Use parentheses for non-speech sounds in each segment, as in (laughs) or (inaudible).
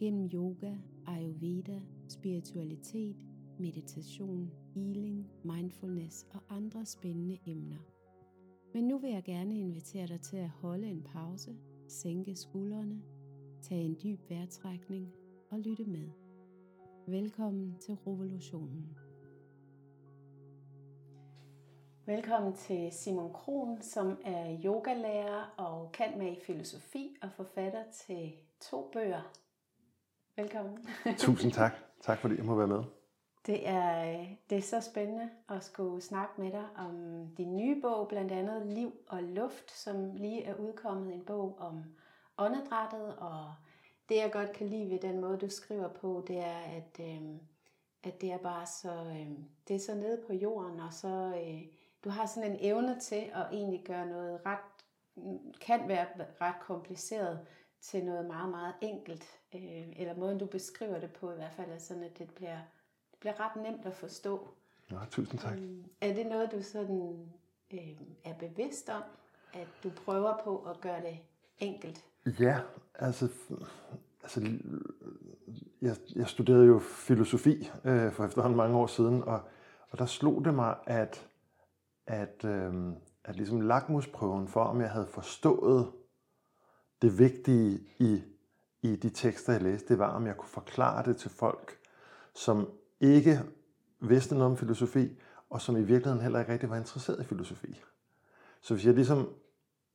gennem yoga, ayurveda, spiritualitet, meditation, healing, mindfulness og andre spændende emner. Men nu vil jeg gerne invitere dig til at holde en pause, sænke skuldrene, tage en dyb vejrtrækning og lytte med. Velkommen til revolutionen. Velkommen til Simon Kron, som er yogalærer og kan med i filosofi og forfatter til to bøger, Velkommen. (laughs) Tusind tak. Tak fordi jeg må være med. Det er, det er så spændende at skulle snakke med dig om din nye bog, blandt andet Liv og Luft, som lige er udkommet en bog om åndedrættet. Og det jeg godt kan lide ved den måde, du skriver på, det er, at, øh, at det er bare så, øh, det er så nede på jorden, og så øh, du har sådan en evne til at egentlig gøre noget ret, kan være ret kompliceret, til noget meget, meget enkelt. Øh, eller måden, du beskriver det på i hvert fald, er sådan, at det bliver, det bliver ret nemt at forstå. Ja, tusind tak. Øh, er det noget, du sådan øh, er bevidst om, at du prøver på at gøre det enkelt? Ja, altså, altså jeg, jeg studerede jo filosofi øh, for efterhånden mange år siden, og, og der slog det mig, at, at, øh, at ligesom lakmusprøven for, om jeg havde forstået det vigtige i, i de tekster, jeg læste, det var, om jeg kunne forklare det til folk, som ikke vidste noget om filosofi, og som i virkeligheden heller ikke rigtig var interesseret i filosofi. Så hvis jeg ligesom,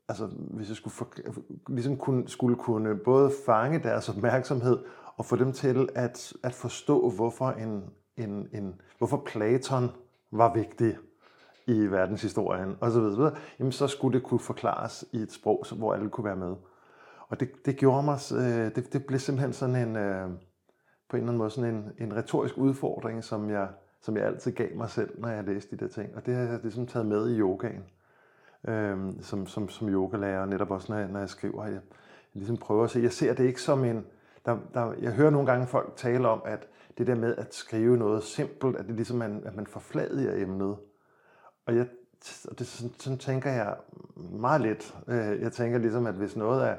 altså hvis jeg skulle, for, ligesom kunne, skulle kunne både fange deres opmærksomhed og få dem til at, at forstå, hvorfor, en, en, en, hvorfor Platon var vigtig i verdenshistorien osv., så, videre, jamen, så skulle det kunne forklares i et sprog, hvor alle kunne være med. Og det, det gjorde mig, øh, det, det blev simpelthen sådan en, øh, på en eller anden måde sådan en, en retorisk udfordring, som jeg, som jeg altid gav mig selv, når jeg læste de der ting. Og det har jeg ligesom taget med i yogaen, øh, som, som, som yogalærer, netop også når jeg, når jeg skriver. Jeg, jeg ligesom prøver at se, jeg ser det ikke som en, der, der, jeg hører nogle gange folk tale om, at det der med at skrive noget simpelt, at det ligesom man, at man forfladiger emnet. Og jeg, og det, sådan, sådan tænker jeg meget lidt. Øh, jeg tænker ligesom, at hvis noget er,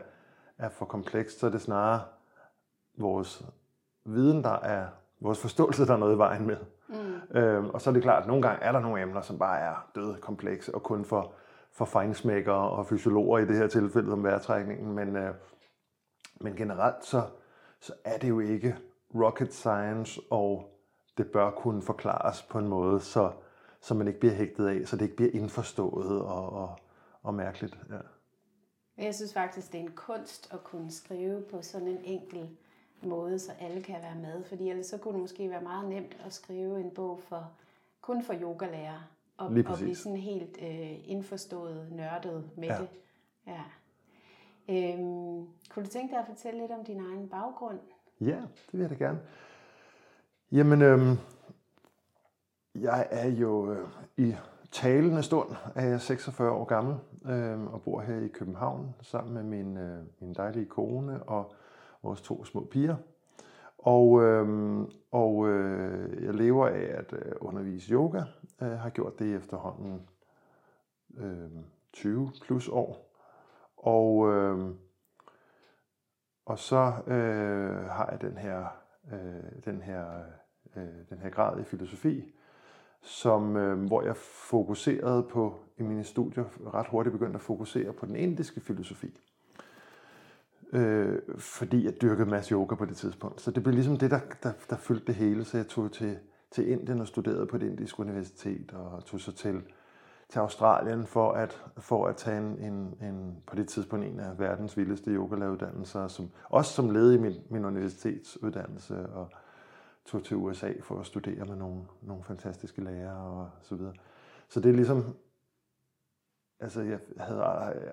er for komplekst, så er det snarere vores viden, der er vores forståelse, der er noget i vejen med. Mm. Øhm, og så er det klart, at nogle gange er der nogle emner, som bare er døde komplekse, og kun for, for fejnsmækkere og fysiologer i det her tilfælde om vejrtrækningen. Men, øh, men generelt så, så er det jo ikke rocket science, og det bør kunne forklares på en måde, så, så man ikke bliver hægtet af, så det ikke bliver indforstået og, og, og mærkeligt. Ja. Jeg synes faktisk, det er en kunst at kunne skrive på sådan en enkel måde, så alle kan være med. Fordi ellers så kunne det måske være meget nemt at skrive en bog for kun for yogalærer. Og, og blive sådan helt øh, indforstået, nørdet med ja. det. Ja. Øhm, kunne du tænke dig at fortælle lidt om din egen baggrund? Ja, det vil jeg da gerne. Jamen, øhm, jeg er jo øh, i talende stund er jeg 46 år gammel øh, og bor her i København sammen med min, øh, min dejlige kone og vores to små piger. Og, øh, og øh, jeg lever af at øh, undervise yoga. Jeg har gjort det efterhånden øh, 20 plus år. Og, øh, og så øh, har jeg den her, øh, den her, øh, den her grad i filosofi, som, øh, hvor jeg fokuserede på, i mine studier, ret hurtigt begyndte at fokusere på den indiske filosofi. Øh, fordi jeg dyrkede masse yoga på det tidspunkt. Så det blev ligesom det, der, der, der fyldte det hele. Så jeg tog til, til Indien og studerede på et indisk universitet, og tog så til, til Australien for at, for at tage en, en, en, på det tidspunkt en af verdens vildeste yogalæreruddannelser, som, også som led i min, min universitetsuddannelse. Og, tog til USA for at studere med nogle, nogle fantastiske lærere og så videre. Så det er ligesom, altså jeg havde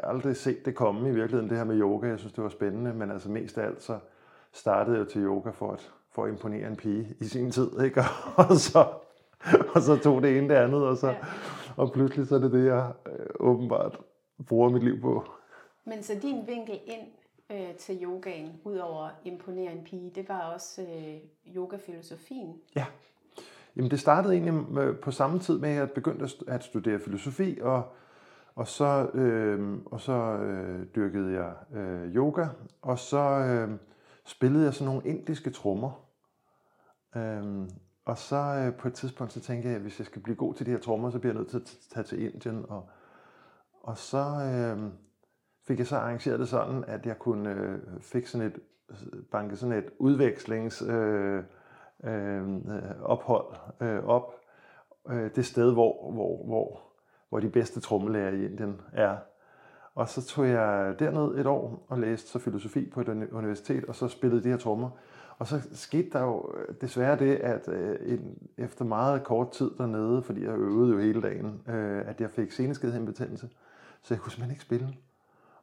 aldrig set det komme i virkeligheden, det her med yoga. Jeg synes, det var spændende, men altså mest af alt, så, startede jo til yoga for at, for at imponere en pige i sin tid, (laughs) ikke? Og så, og så tog det ene det andet, og, så, ja. og pludselig så er det det, jeg øh, åbenbart bruger mit liv på. Men så din vinkel ind øh, til yogaen, udover at imponere en pige, det var også øh, yogafilosofien? Ja. Jamen det startede egentlig øh, på samme tid med, at jeg begyndte at studere filosofi, og, og så, øh, og så øh, dyrkede jeg øh, yoga, og så øh, spillede jeg sådan nogle indiske trommer. Øh, og så øh, på et tidspunkt, så tænkte jeg, at hvis jeg skal blive god til de her trommer, så bliver jeg nødt til at tage til Indien. Og, og så øh, fik jeg så arrangeret det sådan, at jeg kunne øh, fik sådan et, banke sådan et udvekslings... Øh, øh, ophold øh, op. Øh, det sted, hvor, hvor, hvor, hvor de bedste trommelærer i Indien er. Og så tog jeg derned et år og læste så filosofi på et universitet, og så spillede de her trommer. Og så skete der jo desværre det, at øh, en, efter meget kort tid dernede, fordi jeg øvede jo hele dagen, øh, at jeg fik seneskedhindbetændelse. Så jeg kunne simpelthen ikke spille.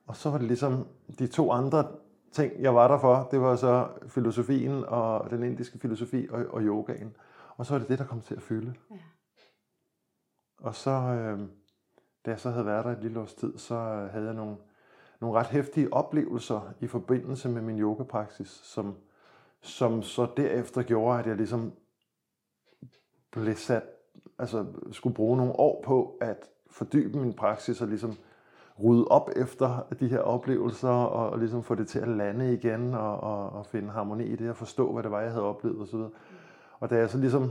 Og så var det ligesom de to andre ting, jeg var der for, det var så filosofien og den indiske filosofi og, og yogaen. Og så var det det, der kom til at fylde. Ja. Og så, øh, da jeg så havde været der et lille års tid, så øh, havde jeg nogle, nogle ret hæftige oplevelser i forbindelse med min yogapraksis, som, som så derefter gjorde, at jeg ligesom blev sat, altså skulle bruge nogle år på at fordybe min praksis og ligesom rydde op efter de her oplevelser og, og ligesom få det til at lande igen og, og, og finde harmoni i det og forstå, hvad det var, jeg havde oplevet osv. Og da jeg så ligesom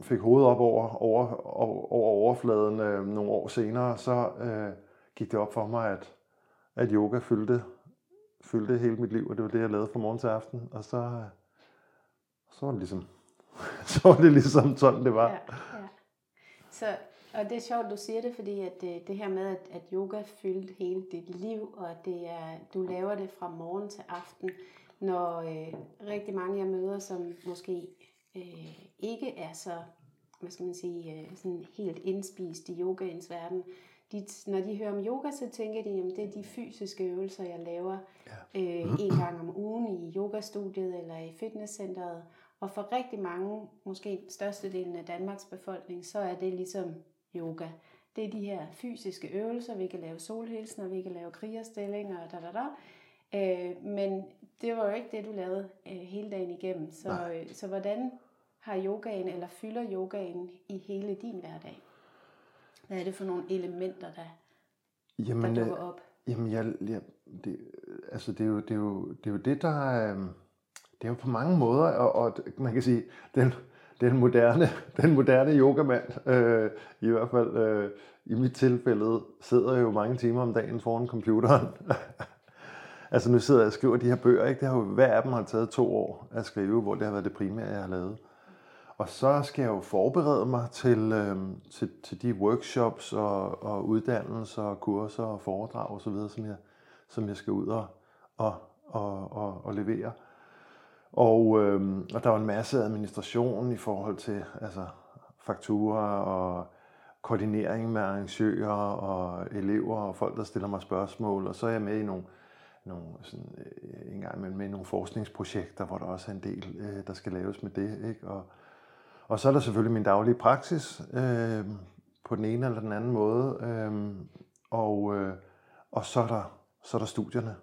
fik hovedet op over, over, over, over overfladen øh, nogle år senere, så øh, gik det op for mig, at, at yoga fyldte, fyldte hele mit liv, og det var det, jeg lavede fra morgen til aften. Og så, så var det ligesom, (laughs) så var det ligesom sådan, det var. Ja, ja. Så og det er sjovt, du siger det, fordi at det, det her med, at, at yoga fyldte hele dit liv, og at det er, du laver det fra morgen til aften, når øh, rigtig mange jeg møder, som måske øh, ikke er så, hvad skal man sige, øh, sådan helt indspist i yogaens verden, de, når de hører om yoga, så tænker de, at det er de fysiske øvelser, jeg laver ja. øh, en gang om ugen i yogastudiet eller i fitnesscenteret. Og for rigtig mange, måske størstedelen af Danmarks befolkning, så er det ligesom yoga. Det er de her fysiske øvelser, vi kan lave solhilsen, vi kan lave krigerstillinger og da, da, da. Øh, men det var jo ikke det, du lavede øh, hele dagen igennem. Så, øh, så hvordan har yogaen, eller fylder yogaen i hele din hverdag? Hvad er det for nogle elementer, der, jamen, der dukker øh, op? Jamen, jeg, jeg, det, altså det, er jo, det, er jo, det er jo det, der... Øh, det er jo på mange måder, og, og man kan sige, den, den moderne, (laughs) den moderne yogament, øh, i hvert fald øh, i mit tilfælde, sidder jo mange timer om dagen foran computeren. (laughs) altså nu sidder jeg og skriver de her bøger, ikke? Det har jo, hver af dem har taget to år at skrive, hvor det har været det primære, jeg har lavet. Og så skal jeg jo forberede mig til, øh, til, til de workshops og, og uddannelser og kurser og foredrag osv., som jeg, som jeg skal ud og, og, og, og, og levere. Og, øh, og der var en masse administration i forhold til altså, fakturer og koordinering med arrangører og elever og folk, der stiller mig spørgsmål. Og så er jeg med i nogle, nogle sådan, øh, en gang med, med nogle forskningsprojekter, hvor der også er en del, øh, der skal laves med det. Ikke? Og, og så er der selvfølgelig min daglige praksis øh, på den ene eller den anden måde. Øh, og, øh, og så er, der, så er der studierne.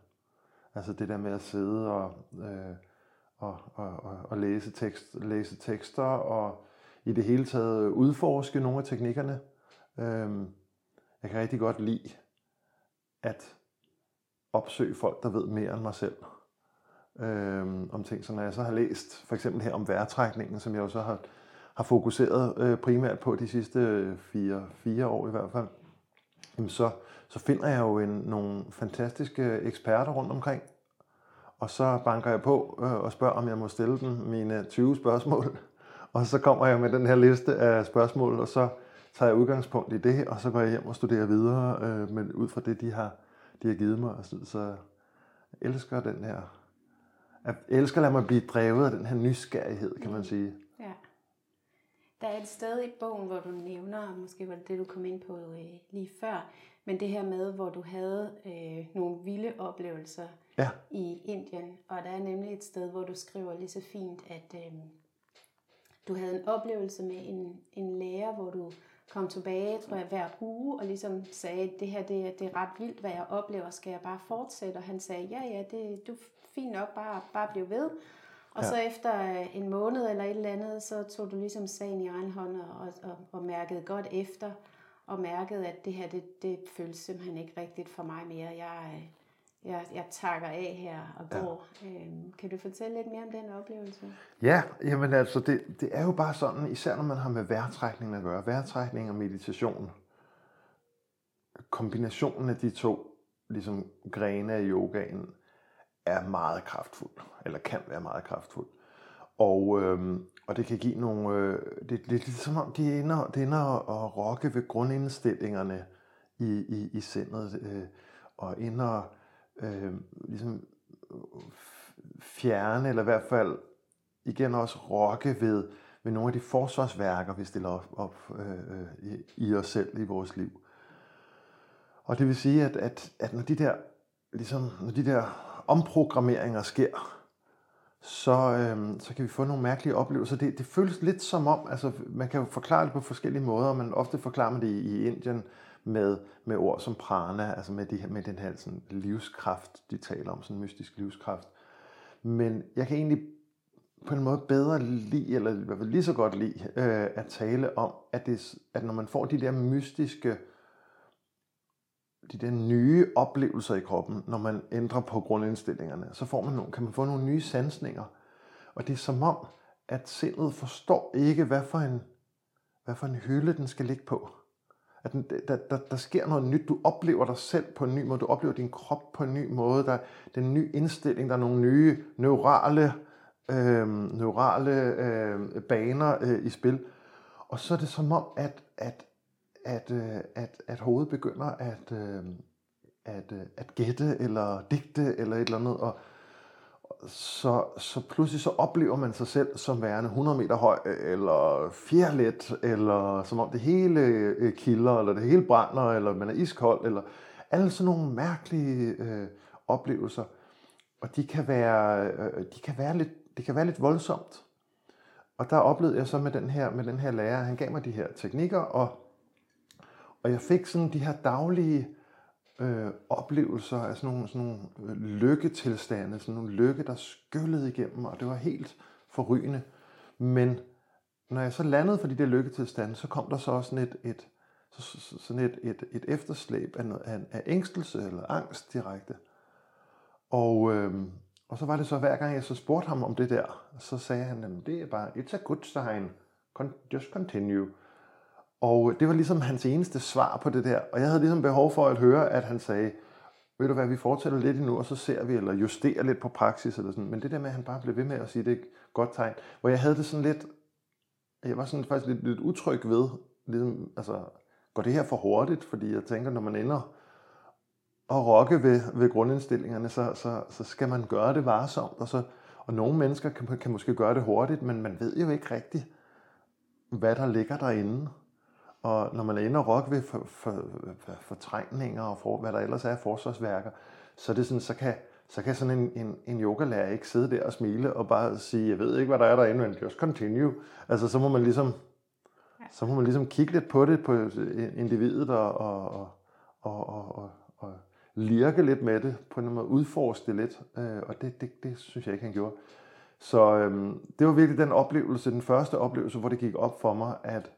Altså det der med at sidde og... Øh, og, og, og, og læse, tekst, læse tekster og i det hele taget udforske nogle af teknikkerne. Øh, jeg kan rigtig godt lide at opsøge folk, der ved mere end mig selv øh, om ting. Så når jeg så har læst for eksempel her om vejrtrækningen, som jeg jo så har, har fokuseret øh, primært på de sidste øh, fire, fire år i hvert fald, jamen så, så finder jeg jo en, nogle fantastiske eksperter rundt omkring, og så banker jeg på øh, og spørger, om jeg må stille dem mine 20 spørgsmål. (laughs) Og så kommer jeg med den her liste af spørgsmål, og så tager jeg udgangspunkt i det, og så går jeg hjem og studerer videre øh, men ud fra det, de har, de har givet mig. Så, så jeg elsker den her, jeg elsker at lade mig blive drevet af den her nysgerrighed, kan man sige. Der er et sted i bogen, hvor du nævner, måske var det det, du kom ind på øh, lige før, men det her med, hvor du havde øh, nogle vilde oplevelser Ja. i Indien. Og der er nemlig et sted, hvor du skriver lige så fint, at øh, du havde en oplevelse med en, en lærer, hvor du kom tilbage, tror jeg, hver uge, og ligesom sagde, det her det, er- det er ret vildt, hvad jeg oplever, skal jeg bare fortsætte? Og han sagde, ja, ja, det, du er fint nok, bare, bare bliv ved. Og Ja. ja. så efter øh, en måned eller et eller andet, så tog du ligesom sagen i egen hånd og, og, og mærkede godt efter, og mærkede, at det her, det, det føles simpelthen ikke rigtigt for mig mere. Jeg, øh, jeg, jeg takker af her og Ja. går. Øhm, kan du fortælle lidt mere om den oplevelse? Ja, jamen altså, det, det er jo bare sådan, især når man har med vejrtrækning at gøre, vejrtrækning og meditation, kombinationen af de to ligesom grene af yogaen er meget kraftfuld, eller kan være meget kraftfuld. Og, øh, og det kan give nogle, øh, det, det er lidt som om, de ender, det ender at, at rokke ved grundindstillingerne i, i, i sindet, øh, og ender øh, ligesom øh, fjerne, eller i hvert fald igen også rokke ved, ved nogle af de forsvarsværker, vi stiller op, op øh, i, i os selv i vores liv. Og det vil sige, at, at, at når de der ligesom, når de der omprogrammeringer sker, så, øh, så kan vi få nogle mærkelige oplevelser. Det, det føles lidt som om, altså man kan jo forklare det på forskellige måder, man ofte forklarer man det i, i Indien med, med ord som prana, altså med, de, her- med den her sådan, livskraft, de taler om, sådan mystisk livskraft. Men jeg kan egentlig på en måde bedre lide, eller i hvert fald lige så godt lide, øh, at tale om, at, det, at når man får de der mystiske, de der nye oplevelser i kroppen, når man ændrer på grundindstillingerne, så får man nogle, kan man få nogle nye sansninger. Og det er som om, at sindet forstår ikke, hvad for en, hvad for en hylde den skal ligge på. At den, der, der, der sker noget nyt. Du oplever dig selv på en ny måde. Du oplever din krop på en ny måde. Der, den er en ny indstilling. Der er nogle nye neurale, øh, neurale øh, baner øh, i spil. Og så er det som om, at, at, at, øh, at, at hovedet begynder at, øh, at, øh, at gætte eller digte eller et eller andet. Og, så, så pludselig så oplever man sig selv som værende 100 meter høj, øh, eller fjerlet, eller som om det hele øh, kilder, eller det hele brænder, eller man er iskold, eller alle sådan nogle mærkelige øh, oplevelser. Og de kan være, øh, de kan være lidt, det kan være lidt voldsomt. Og der oplevede jeg så med den her, med den her lærer, han gav mig de her teknikker, og, og jeg fik sådan de her daglige øh, oplevelser af sådan nogle, sådan nogle øh, lykketilstande, sådan nogle lykke, der skyllede igennem, og det var helt forrygende. Men når jeg så landede for de der lykketilstande, så kom der så også sådan et, et, så, så- sådan et, et, et efterslæb af, noget, af, af ængstelse eller angst direkte. Og, øh, og så var det så, hver gang jeg så spurgte ham om det der, så sagde han, at det er bare, it's a good sign, Con- just continue. Og det var ligesom hans eneste svar på det der. Og jeg havde ligesom behov for at høre, at han sagde, ved du hvad, vi fortsætter lidt endnu, og så ser vi, eller justerer lidt på praksis, eller sådan. Men det der med, at han bare blev ved med at sige, det er et godt tegn. Hvor jeg havde det sådan lidt, jeg var sådan faktisk lidt, lidt utryg ved, ligesom, altså, går det her for hurtigt? Fordi jeg tænker, når man ender at rokke ved, ved grundindstillingerne, så, så, så skal man gøre det varsomt. Og, så, og nogle mennesker kan, kan måske gøre det hurtigt, men man ved jo ikke rigtigt, hvad der ligger derinde. Og når man er inde og rokke ved for, for, for, fortrængninger og for, hvad der ellers er af forsvarsværker, så, er det sådan, så, kan, så kan sådan en, en, en yogalærer ikke sidde der og smile og bare sige, jeg ved ikke, hvad der er derinde, men just continue. Altså, så må man ligesom, så må man ligesom kigge lidt på det, på individet og, og, og, og, og, og, og lirke lidt med det, på en måde udforske det lidt, øh, og det, det, det synes jeg ikke, han gjorde. Så øhm, det var virkelig den oplevelse, den første oplevelse, hvor det gik op for mig, at,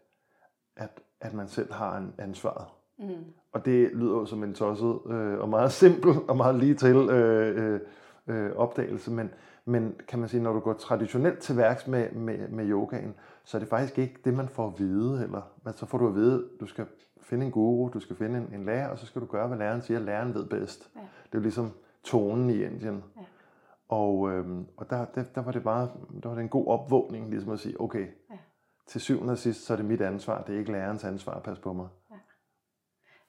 at, at man selv har en ansvaret. Mm. Og det lyder jo som en tosset øh, og meget (laughs) simpel og meget lige til øh, øh, øh, opdagelse, men, men kan man sige, når du går traditionelt til værks med, med, med yogaen, så er det faktisk ikke det, man får at vide. Eller, men så får du at vide, du skal finde en guru, du skal finde en, en lærer, og så skal du gøre, hvad læreren siger, læreren ved bedst. Ja. Det er jo ligesom tonen i Indien. Ja. Og, øhm, og der, der, der, var det meget, der var det en god opvågning, ligesom at sige, okay, Ja. Til syvende og sidst, så er det mit ansvar, det er ikke lærerens ansvar at passe på mig.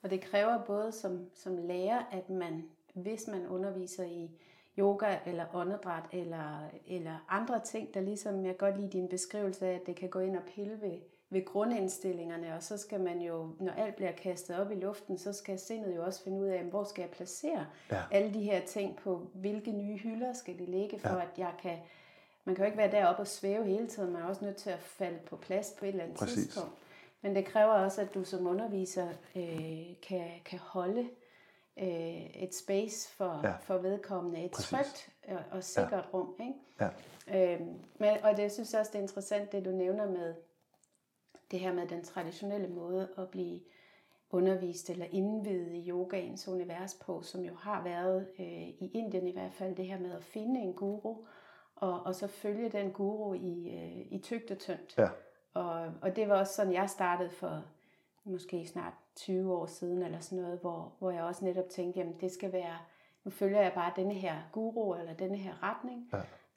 Og det kræver både som, som lærer, at man, hvis man underviser i yoga eller åndedræt eller, eller andre ting, der ligesom, jeg godt lide din beskrivelse af, at det kan gå ind og pille ved, ved grundindstillingerne, og så skal man jo, når alt bliver kastet op i luften, så skal sindet jo også finde ud af, hvor skal jeg placere ja. alle de her ting på, hvilke nye hylder skal de ligge, for ja. at jeg kan, man kan jo ikke være deroppe og svæve hele tiden, man er også nødt til at falde på plads på et eller andet Præcis. tidspunkt. Men det kræver også, at du som underviser øh, kan, kan holde øh, et space for, ja. for vedkommende, et Præcis. trygt og, og sikkert ja. rum. Ikke? Ja. Øhm, men, og det synes jeg også, det er interessant, det du nævner med det her med den traditionelle måde at blive undervist eller indvidet i yogaens univers på, som jo har været øh, i Indien i hvert fald, det her med at finde en guru, og, og så følge den guru i, øh, i tygt og tyndt. Ja. Og, og det var også sådan, jeg startede for måske snart 20 år siden, eller sådan noget, hvor, hvor jeg også netop tænkte, jamen det skal være, nu følger jeg bare denne her guru, eller denne her retning.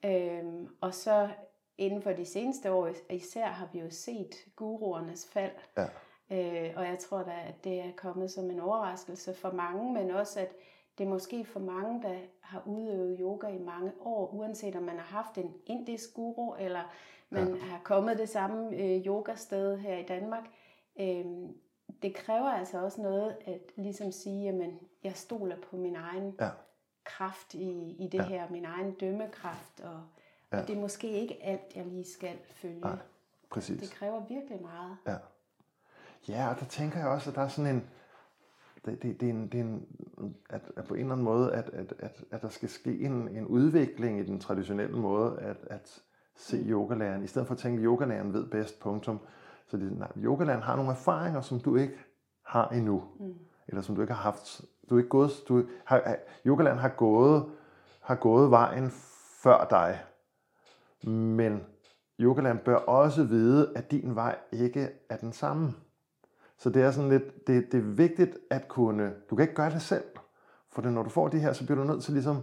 Ja. Øhm, og så inden for de seneste år især har vi jo set guruernes fald. Ja. Øh, og jeg tror da, at det er kommet som en overraskelse for mange, men også at det er måske for mange, der har udøvet yoga i mange år, uanset om man har haft en indisk guru, eller man ja. har kommet det samme øh, yogasted her i Danmark. Øh, det kræver altså også noget at ligesom sige, jamen jeg stoler på min egen ja. kraft i, i det ja. her, min egen dømmekraft, og Ja. Og det er måske ikke alt, jeg lige skal følge. Nej, præcis. Det kræver virkelig meget. Ja. Ja, og der tænker jeg også, at der er sådan en, det, det, det, er en, det er en at, at på en eller anden måde, at, at, at, at der skal ske en, en udvikling i den traditionelle måde at, at se yogalæreren, i stedet for at tænke, at yogalæreren ved bedst, punktum. Så det, nej, yogalæreren har nogle erfaringer, som du ikke har endnu, mm. eller som du ikke har haft. Du er ikke gået, du har, yogalæreren har gået, har gået vejen før dig, men yogaland bør også vide, at din vej ikke er den samme. Så det er sådan lidt, det, det er vigtigt at kunne, du kan ikke gøre det selv, for det, når du får det her, så bliver du nødt til ligesom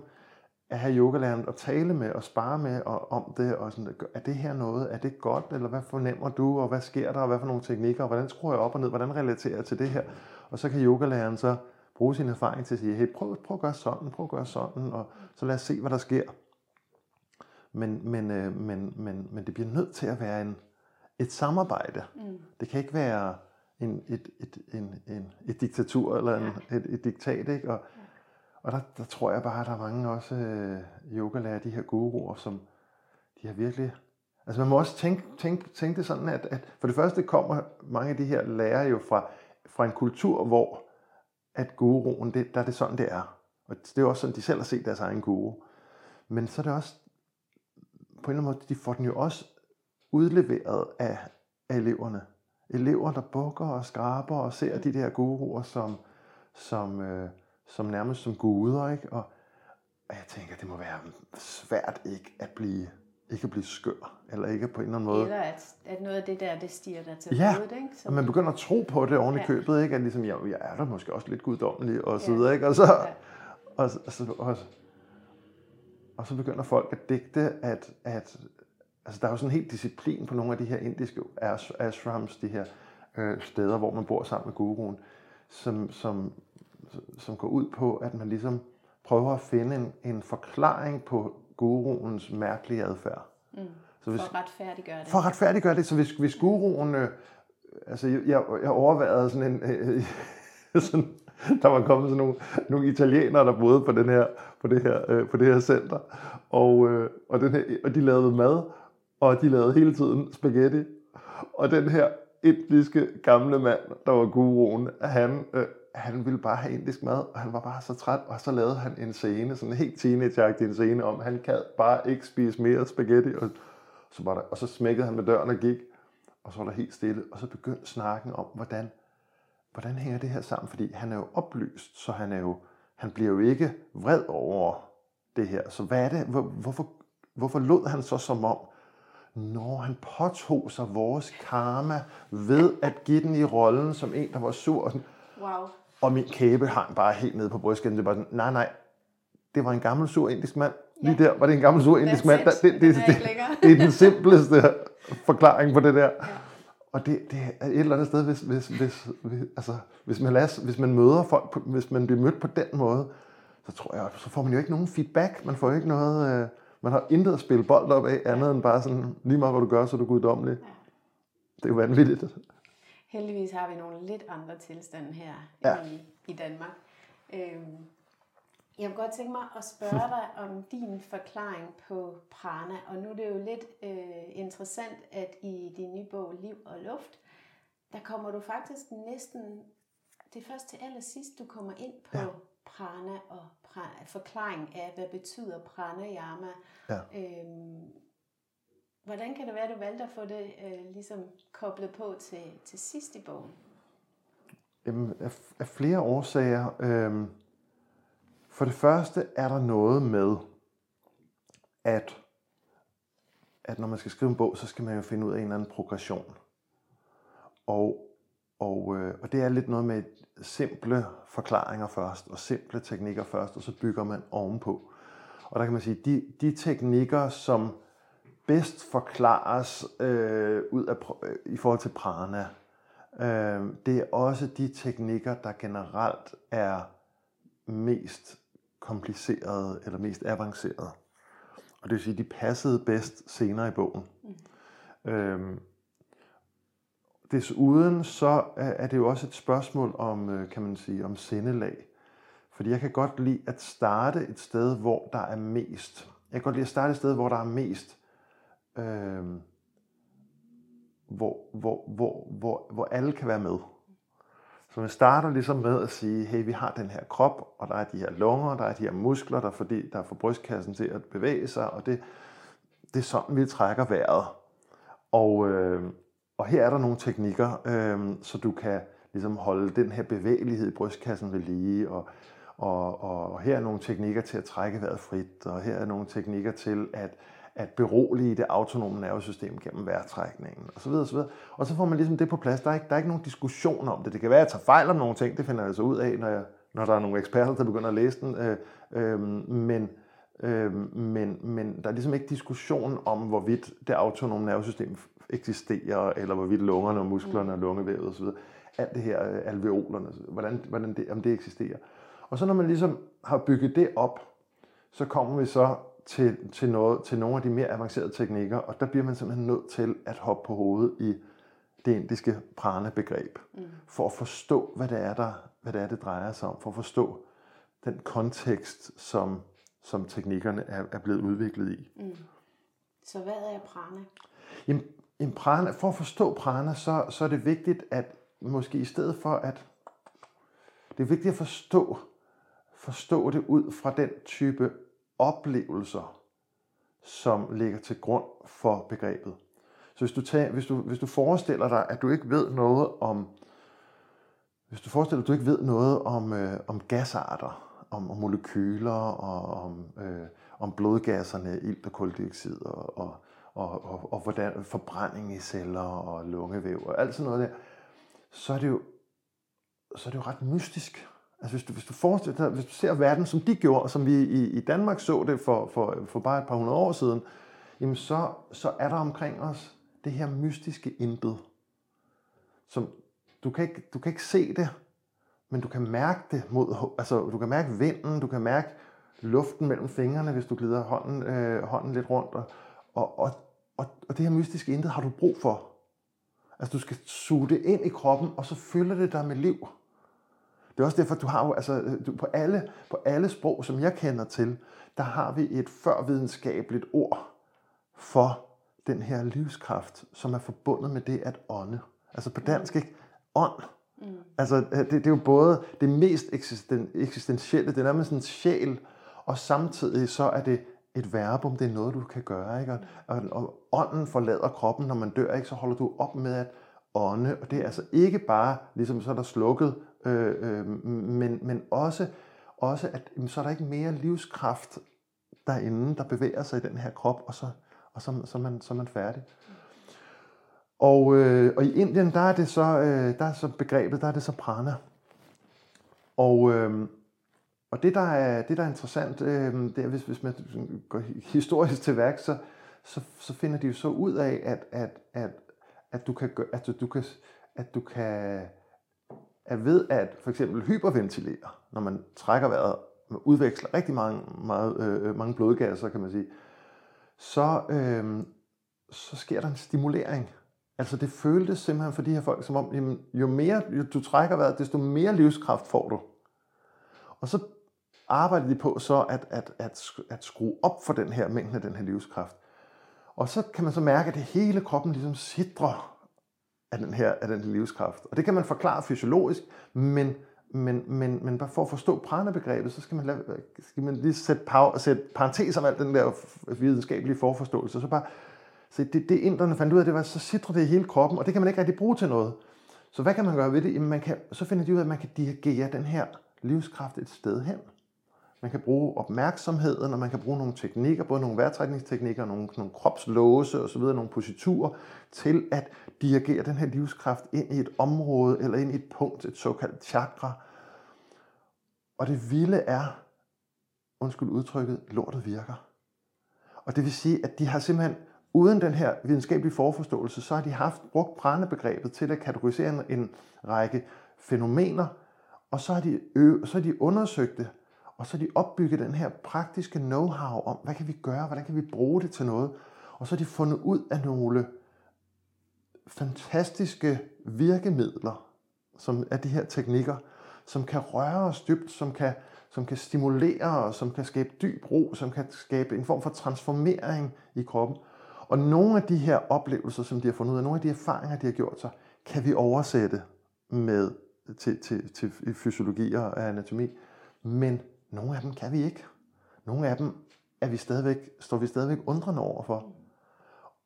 at have yogalæreren at tale med og spare med og om det, og sådan, er det her noget, er det godt, eller hvad fornemmer du, og hvad sker der, og hvad for nogle teknikker, og hvordan skruer jeg op og ned, hvordan relaterer jeg til det her, og så kan yogalæreren så bruge sin erfaring til at sige, hey, prøv, prøv at gøre sådan, prøv at gøre sådan, og så lad os se, hvad der sker. Men, men, øh, men, men, men det bliver nødt til at være en, et samarbejde. Mm. Det kan ikke være en, et, et, en, en, et diktatur eller en, et, et diktat. Ikke? Og og der, der tror jeg bare, at der er mange også øh, yogalærer, de her guruer, som de har virkelig... Altså man må også tænke, tænke, tænke det sådan, at, at for det første kommer mange af de her lærere jo fra, fra en kultur, hvor at guruen, det, der er det sådan, det er. Og det er også sådan, de selv har set deres egen guru. Men så er det også på en eller anden måde, de får den jo også udleveret af, af eleverne. Elever, der bukker og skraber og ser de der guruer som, som, øh, som nærmest som guder. Ikke? Og, og jeg tænker, det må være svært ikke at blive ikke at blive skør, eller ikke på en eller anden måde. Eller at, at noget af det der, det stiger der til ja, hovedet, ikke? Så... man begynder at tro på det oven i ja. købet, ikke? At ligesom, jeg, jeg er der måske også lidt guddommelig, og så videre, ikke? Og så, ja. og, og, og, og, og så begynder folk at digte, at, at altså, der er jo sådan en helt disciplin på nogle af de her indiske ashrams, de her øh, steder, hvor man bor sammen med guruen, som, som, som går ud på, at man ligesom prøver at finde en, en forklaring på guruens mærkelige adfærd. Mm. Så hvis, for at retfærdiggøre det. For at retfærdiggøre det. Så hvis, hvis guruen... Øh, altså, jeg, jeg overvejede sådan en... Øh, (laughs) sådan, der var kommet sådan nogle, nogle italienere, der boede på, den her, på, det, her, øh, på det her center. Og, øh, og, den her, og de lavede mad, og de lavede hele tiden spaghetti. Og den her indiske gamle mand, der var guruen, han, øh, han ville bare have indisk mad, og han var bare så træt, og så lavede han en scene, sådan en helt teenageagtig en scene om, han kan bare ikke spise mere spaghetti, og så, var der, og så smækkede han med døren og gik, og så var der helt stille, og så begyndte snakken om, hvordan hvordan hænger det her sammen? Fordi han er jo oplyst, så han, er jo, han bliver jo ikke vred over det her. Så hvad er det? Hvor, hvorfor, hvorfor lod han så som om, når han påtog sig vores karma ved at give den i rollen som en, der var sur. Og, sådan, wow og min kæbe hang bare helt nede på brystkæden. Det var sådan, nej, nej, det var en gammel sur indisk mand. Lige ja. der var det en gammel sur indisk mand. Det, det, det, det, det er den simpleste (laughs) forklaring på det der. Ja. Og det, det er et eller andet sted, hvis, hvis, hvis, hvis, altså, hvis, man, lader, hvis man møder folk, på, hvis man bliver mødt på den måde, så tror jeg, så får man jo ikke nogen feedback. Man får ikke noget, øh, man har intet at spille bold op af, andet end bare sådan, lige meget hvad du gør, så er du guddommelig. det er jo vanvittigt. Heldigvis har vi nogle lidt andre tilstande her Ja. i, i Danmark. Øhm, jeg kunne godt tænke mig at spørge dig om din forklaring på prana, og nu er det jo lidt øh, interessant, at i din nye bog Liv og Luft, der kommer du faktisk næsten, det er først til allersidst, du kommer ind på Ja. prana og pra- forklaring af, hvad betyder pranayama. Ja. Øhm, hvordan kan det være, at du valgte at få det øh, ligesom koblet på til, til sidst i bogen? Jamen, af, af flere årsager. Øh, for det første er der noget med, at, at når man skal skrive en bog, så skal man jo finde ud af en eller anden progression. Og, og, øh, og det er lidt noget med simple forklaringer først, og simple teknikker først, og så bygger man ovenpå. Og der kan man sige, de, de teknikker, som bedst forklares øh, ud af, øh, i forhold til prana, øh, det er også de teknikker, der generelt er mest komplicerede eller mest avancerede. Og det vil sige, de passede bedst senere i bogen. Mm. Øhm, desuden så er er det jo også et spørgsmål om, øh, kan man sige, om sindelag. Fordi jeg kan godt lide at starte et sted, hvor der er mest. Jeg kan godt lide at starte et sted, hvor der er mest. Øhm, hvor, hvor, hvor, hvor, hvor alle kan være med. Så man starter ligesom med at sige, hey, vi har den her krop, og der er de her lunger, der er de her muskler, der, fordi, der får brystkassen til at bevæge sig, og det, det er sådan, vi trækker vejret. Og, øh, og her er der nogle teknikker, øh, så du kan ligesom holde den her bevægelighed i brystkassen ved lige, og, og, og, og her er nogle teknikker til at trække vejret frit, og her er nogle teknikker til at, at berolige det autonome nervesystem gennem vejrtrækningen, osv. osv. Og så får man ligesom det på plads. Der er, ikke, der er ikke nogen diskussion om det. Det kan være, at jeg tager fejl om nogle ting, det finder jeg altså ud af, når, jeg, når der er nogle eksperter, der begynder at læse den. Øh, øh, men, øh, men, men der er ligesom ikke diskussion om, hvorvidt det autonome nervesystem eksisterer, eller hvorvidt lungerne og musklerne og lungevævet osv. Alt det her, øh, alveolerne, hvordan, hvordan det, om det eksisterer. Og så når man ligesom har bygget det op, så kommer vi så til, til, noget, til nogle af de mere avancerede teknikker, og der bliver man simpelthen nødt til at hoppe på hovedet i det indiske prana-begreb, mm. for at forstå, hvad det, er, der, hvad det er, det drejer sig om, for at forstå den kontekst, som, som teknikkerne er, er blevet udviklet i. Mm. Så hvad er prana? Jamen, en prana, for at forstå prana, så, så er det vigtigt, at måske i stedet for at... Det er vigtigt at forstå, forstå det ud fra den type oplevelser, som ligger til grund for begrebet. Så hvis du, tager, hvis, du, hvis du forestiller dig, at du ikke ved noget om, hvis du forestiller dig, at du ikke ved noget om, øh, om gasarter, om, om molekyler og om, øh, om blodgasserne, ilt og koldioxid og, og, og, og, og hvordan forbrænding i celler og lungevæv og alt sådan noget der, så er det jo, så er det jo ret mystisk. Altså hvis du, hvis du forestiller dig, hvis du ser verden, som de gjorde, og som vi i, i Danmark så det for, for, for bare et par hundrede år siden, jamen så, så er der omkring os det her mystiske intet. Som, du, kan ikke, du kan ikke se det, men du kan mærke det mod, altså du kan mærke vinden, du kan mærke luften mellem fingrene, hvis du glider hånden, øh, hånden lidt rundt, og, og, og, og, det her mystiske intet har du brug for. Altså du skal suge det ind i kroppen, og så fylder det dig med liv. Det er også derfor, du har jo, altså, du, på, alle, på alle sprog, som jeg kender til, der har vi et førvidenskabeligt ord for den her livskraft, som er forbundet med det at ånde. Altså på dansk, ikke? Ånd. Mm. Altså det, det er jo både det mest eksisten, eksistentielle, det er nærmest en sjæl, og samtidig så er det et verbum, det er noget, du kan gøre. Ikke? Og, og, og ånden forlader kroppen, når man dør, ikke? så holder du op med at ånde, og det er altså ikke bare, ligesom så er der slukket, øh, øh, men, men også, også at jamen, så er der ikke mere livskraft derinde, der bevæger sig i den her krop, og så, og så, så, er, man, så er man færdig. Og, øh, og i Indien, der er det så, øh, der er så begrebet, der er det så prana. Og, øh, og det, der er, det, der er interessant, øh, det er, hvis, hvis man går historisk til værk, så, så, så finder de jo så ud af, at, at, at, at du kan, at du, du kan, at du kan, er ved at for eksempel hyperventilere, når man trækker vejret, man udveksler rigtig mange, meget, øh, mange blodgasser, kan man sige, så, øh, så sker der en stimulering Altså det føltes simpelthen for de her folk, som om, jamen, jo mere jo du trækker vejret, desto mere livskraft får du. Og så arbejdede de på så at, at, at, at skrue op for den her mængde af den her livskraft. Og så kan man så mærke, at det hele kroppen ligesom sidrer af den her, af den her livskraft. Og det kan man forklare fysiologisk, men, men, men, men bare for at forstå prana-begrebet, så skal man, lade, skal man lige sætte, pau, sætte parentes om alt den der videnskabelige forforståelse. Så bare så det, det inderne fandt ud af, det var, så sidder det i hele kroppen, og det kan man ikke rigtig bruge til noget. Så hvad kan man gøre ved det? Jamen man kan, så finder de ud af, at man kan dirigere den her livskraft et sted hen. Man kan bruge opmærksomheden, og man kan bruge nogle teknikker, både nogle vejrtrækningsteknikker, nogle, nogle kropslåse osv., nogle positurer, til at dirigere den her livskraft ind i et område, eller ind i et punkt, et såkaldt chakra. Og det vilde er, undskyld udtrykket, lortet virker. Og det vil sige, at de har simpelthen uden den her videnskabelige forforståelse, så har de haft brugt prana-begrebet til at kategorisere en, en række fænomener, og så har, de ø- så har de undersøgt det, og så har de opbygget den her praktiske know-how om, hvad kan vi gøre, hvordan kan vi bruge det til noget, og så har de fundet ud af nogle fantastiske virkemidler, som er de her teknikker, som kan røre os dybt, som kan, som kan stimulere os, som kan skabe dyb ro, som kan skabe en form for transformering i kroppen. Og nogle af de her oplevelser, som de har fundet ud af, nogle af de erfaringer, de har gjort sig, kan vi oversætte med til, til, til fysiologi og anatomi. Men nogle af dem kan vi ikke. Nogle af dem er vi stadigvæk, står vi stadigvæk undrende overfor.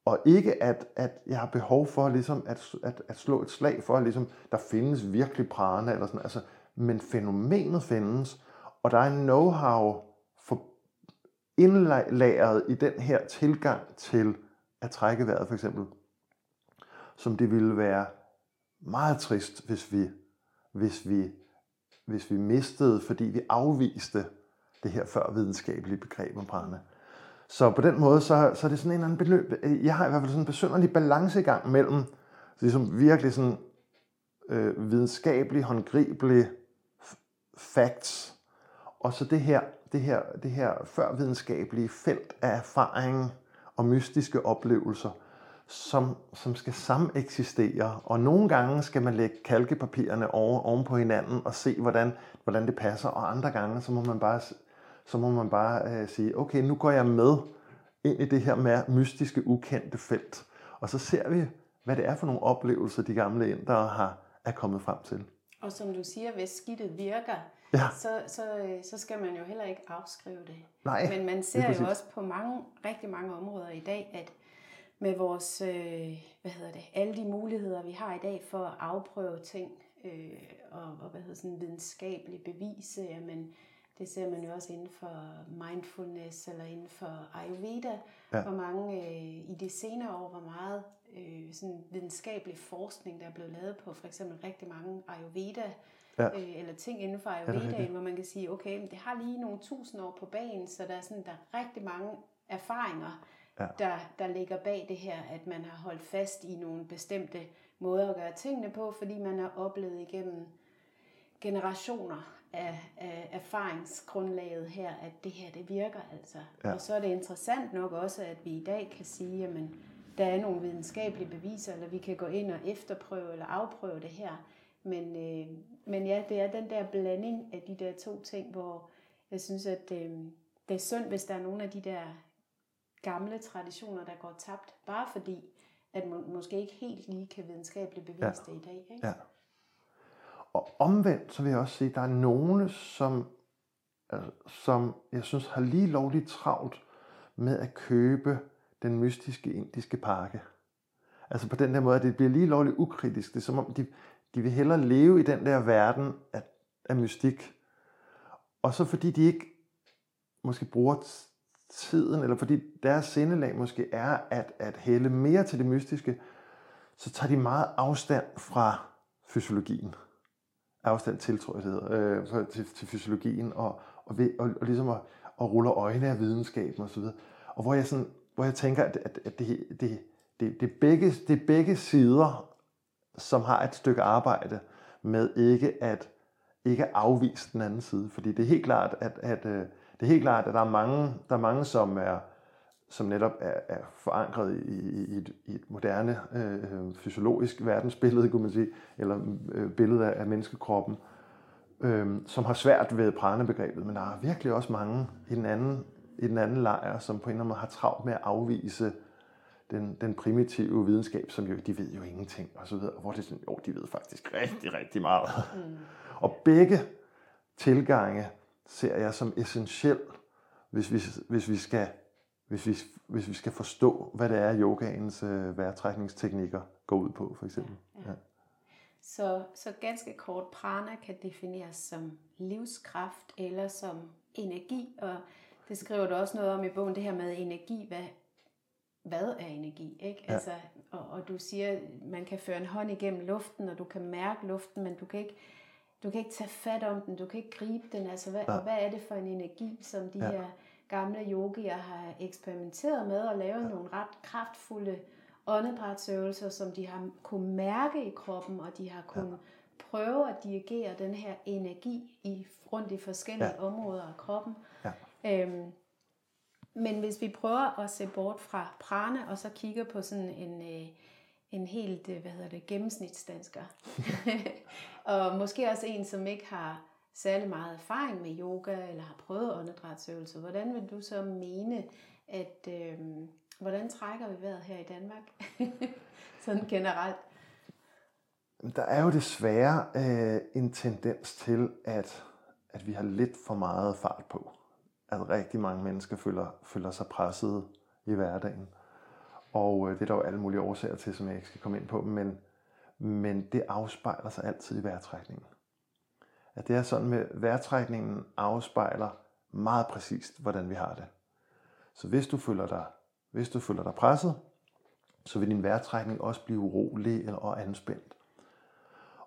Og ikke at, at jeg har behov for ligesom at, at, at slå et slag for, at ligesom, der findes virkelig prana, eller sådan, altså, men fænomenet findes, og der er en know-how for indlæret i den her tilgang til at trække vejret for eksempel, som det ville være meget trist, hvis vi, hvis vi, hvis vi mistede, fordi vi afviste det her før videnskabelige begreb om prana. Så på den måde, så, så er det sådan en eller anden beløb. Jeg har i hvert fald sådan en besynderlig balancegang mellem ligesom virkelig sådan øh, videnskabelige, håndgribelige facts, og så det her, det her, det her førvidenskabelige felt af erfaring, og mystiske oplevelser, som, som skal sameksistere. Og nogle gange skal man lægge kalkepapirerne over, oven på hinanden og se, hvordan, hvordan det passer. Og andre gange, så må man bare, så må man bare øh, sige, okay, nu går jeg med ind i det her mere mystiske, ukendte felt. Og så ser vi, hvad det er for nogle oplevelser, de gamle indere har, er kommet frem til. Og som du siger, hvis skidtet virker, ja. så, så, så skal man jo heller ikke afskrive det. Nej, Men man ser jo også på mange, rigtig mange områder i dag, at med vores, øh, hvad hedder det, alle de muligheder, vi har i dag for at afprøve ting, øh, og, og hvad hedder sådan videnskabelig bevise, jamen, det ser man jo også inden for mindfulness eller inden for Ayurveda, ja. hvor mange øh, i de senere år, hvor meget øh, sådan videnskabelig forskning, der er blevet lavet på for eksempel rigtig mange Ayurveda ja. øh, eller ting inden for Ayurvedaen, hvor man kan sige, okay, det har lige nogle tusind år på banen, så der er, sådan, der er rigtig mange erfaringer, ja. der, der ligger bag det her, at man har holdt fast i nogle bestemte måder at gøre tingene på, fordi man har oplevet igennem generationer af, af erfaringsgrundlaget her, at det her, det virker altså. Ja. Og så er det interessant nok også, at vi i dag kan sige, at der er nogle videnskabelige beviser, eller vi kan gå ind og efterprøve eller afprøve det her. Men, øh, men ja, det er den der blanding af de der to ting, hvor jeg synes, at øh, det er synd, hvis der er nogle af de der gamle traditioner, der går tabt, bare fordi, at man måske ikke helt lige kan videnskabeligt bevise ja. det i dag. Ikke? Ja. Og omvendt, så vil jeg også sige, at der er nogle, som, altså, som jeg synes har lige lovligt travlt med at købe den mystiske indiske pakke. Altså på den der måde, at det bliver lige lovligt ukritisk. Det er som om, de, de vil hellere leve i den der verden af, af mystik. Og så fordi de ikke måske bruger tiden, eller fordi deres sindelag måske er at, at hælde mere til det mystiske, så tager de meget afstand fra fysiologien. Afstand til, tror jeg det hedder, øh, til, til fysiologien, og, og, ved, og, og ligesom at, og ruller øjne af videnskaben osv. Og, og hvor jeg, sådan, hvor jeg tænker, at, at, at det, det, det, det, begge, det er begge sider som har et stykke arbejde med ikke at ikke afvise den anden side. Fordi det er helt klart, at, at, at det er helt klart, at der er mange, der er mange som, er, som netop er, er forankret i, i, et, i et moderne øh, fysiologisk verdensbillede, kunne man sige, eller øh, billede af, af menneskekroppen, øh, som har svært ved prana-begrebet, men der er virkelig også mange i den anden, i den anden lejr, som på en eller anden måde har travlt med at afvise den, den primitive videnskab, som jo, de ved jo ingenting, og så videre, hvor det er sådan, jo, de ved faktisk rigtig, rigtig meget. Mm. og begge tilgange ser jeg som essentiel, hvis vi, hvis vi skal hvis vi, hvis vi skal forstå, hvad det er, yogaens øh, vejrtrækningsteknikker går ud på, for eksempel. Ja, ja. Så, så ganske kort, prana kan defineres som livskraft eller som energi, og det skriver du også noget om i bogen, det her med energi, hvad, hvad er energi, ikke? Ja. Altså, og, og du siger, man kan føre en hånd igennem luften, og du kan mærke luften, men du kan ikke, du kan ikke tage fat om den, du kan ikke gribe den, altså hvad, ja. hvad er det for en energi, som de ja. her gamle yogier har eksperimenteret med og lavet ja. nogle ret kraftfulde åndedrætsøvelser, som de har kunne mærke i kroppen, og de har kunnet ja. prøve at dirigere den her energi i rundt i forskellige ja. områder af kroppen. Ja. Øhm, men hvis vi prøver at se bort fra prana, og så kigger på sådan en, øh, en helt, øh, hvad hedder det, gennemsnitsdansker, (laughs) og måske også en, som ikke har særlig meget erfaring med yoga, eller har prøvet åndedrætsøvelser, hvordan vil du så mene, at øh, hvordan trækker vi vejret her i Danmark? (laughs) Sådan generelt. Der er jo desværre øh, en tendens til, at, at vi har lidt for meget fart på. At rigtig mange mennesker føler, føler sig presset i hverdagen. Og øh, det er der jo alle mulige årsager til, som jeg ikke skal komme ind på, men, men det afspejler sig altid i vejrtrækningen at det er sådan med vejrtrækningen afspejler meget præcist, hvordan vi har det. Så hvis du føler dig, hvis du føler dig presset, så vil din vejrtrækning også blive urolig eller og anspændt.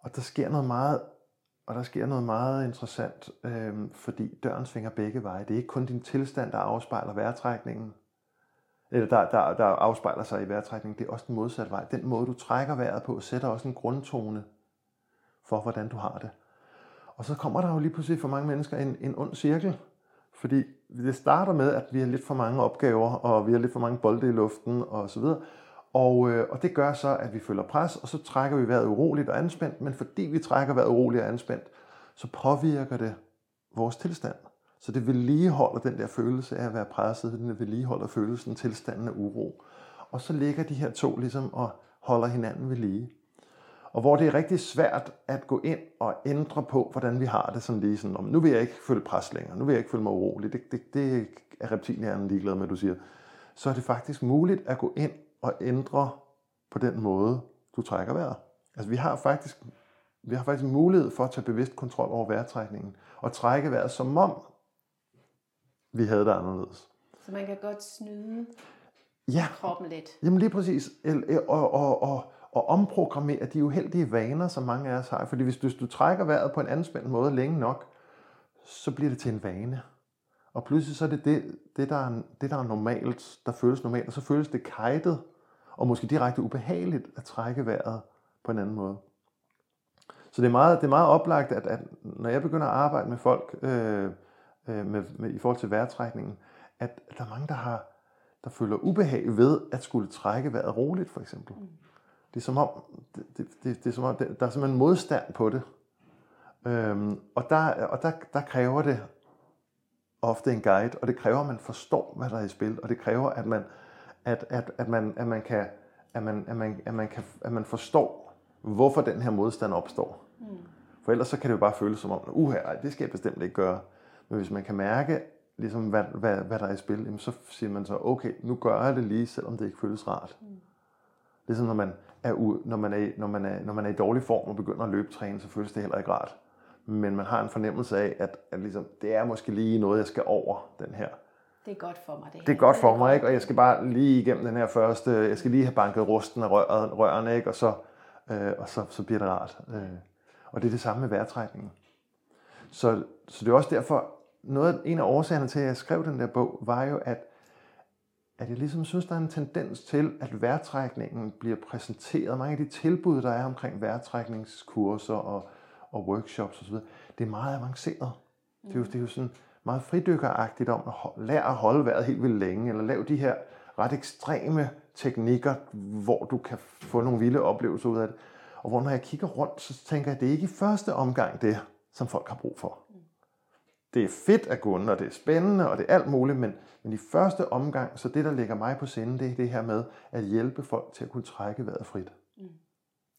Og der sker noget meget, og der sker noget meget interessant, øh, fordi døren svinger begge veje. Det er ikke kun din tilstand, der afspejler vejrtrækningen, eller der, der, der afspejler sig i vejrtrækning, det er også den modsatte vej. Den måde, du trækker vejret på, sætter også en grundtone for, hvordan du har det. Og så kommer der jo lige pludselig for mange mennesker en, en ond cirkel. Fordi det starter med, at vi har lidt for mange opgaver, og vi har lidt for mange bolde i luften og så videre. Og, øh, og det gør så, at vi føler pres, og så trækker vi vejret uroligt og anspændt. Men fordi vi trækker vejret uroligt og anspændt, så påvirker det vores tilstand. Så det vedligeholder den der følelse af at være presset, den vedligeholder følelsen, tilstanden af uro. Og så ligger de her to ligesom og holder hinanden ved lige og hvor det er rigtig svært at gå ind og ændre på, hvordan vi har det sådan lige sådan, om nu vil jeg ikke føle pres længere, nu vil jeg ikke føle mig urolig, det, det, det er reptilhjernen ligeglad med, du siger, så er det faktisk muligt at gå ind og ændre på den måde, du trækker vejret. Altså vi har faktisk, vi har faktisk mulighed for at tage bevidst kontrol over vejrtrækningen, og trække vejret som om, vi havde det anderledes. Så man kan godt snyde ja. kroppen lidt. Jamen lige præcis. Og, og, og, og omprogrammere de uheldige vaner, som mange af os har. Fordi hvis du, hvis du trækker vejret på en anspændt måde længe nok, så bliver det til en vane. Og pludselig så er det det, det, der, er, det der er normalt, der føles normalt, og så føles det kajtet, og måske direkte ubehageligt at trække vejret på en anden måde. Så det er meget, det er meget oplagt, at, at når jeg begynder at arbejde med folk øh, øh, med, med, i forhold til vejrtrækningen, at, der er mange, der, har, der føler ubehag ved at skulle trække vejret roligt, for eksempel. Mm. Det er som om, det, det, det, det er som om der er simpelthen modstand på det. Øhm, og der, og der, der kræver det ofte en guide, og det kræver, at man forstår, hvad der er i spil, og det kræver, at man, at, at, at man, at man kan, at man, at man, at man, kan, at man forstår, hvorfor den her modstand opstår. Mm. For ellers så kan det jo bare føles som om, uha, det skal jeg bestemt ikke gøre. Men hvis man kan mærke, ligesom, hvad, hvad, hvad der er i spil, jamen, så siger man så, okay, nu gør jeg det lige, selvom det ikke føles rart. Mm. Ligesom når man, er ud, når, man er, når, man er, når man er i dårlig form og begynder at løbetræne, så føles det heller ikke rart. Men man har en fornemmelse af, at, at ligesom, det er måske lige noget, jeg skal over den her. Det er godt for mig. Det, det er godt for mig, ikke? og jeg skal bare lige igennem den her første, jeg skal lige have banket rusten af røret, rørene, ikke? og, så, øh, og så, så bliver det rart. Øh. Og det er det samme med vejrtrækningen. Så, så det er også derfor, noget, en af årsagerne til, at jeg skrev den der bog, var jo, at at jeg ligesom synes, der er en tendens til, at vejrtrækningen bliver præsenteret. Mange af de tilbud, der er omkring vejrtrækningskurser og, og workshops osv., det er meget avanceret. Mm. Det, er jo, det er jo sådan meget fridykkeragtigt om at lære at holde vejret helt vildt længe, eller lave de her ret ekstreme teknikker, hvor du kan få nogle vilde oplevelser ud af det. Og hvor når jeg kigger rundt, så tænker jeg, at det er ikke i første omgang det, som folk har brug for. Det er fedt at gå under, og det er spændende, og det er alt muligt, men, men i første omgang, så det, der ligger mig på sinde, det er det her med at hjælpe folk til at kunne trække vejret frit. Mm.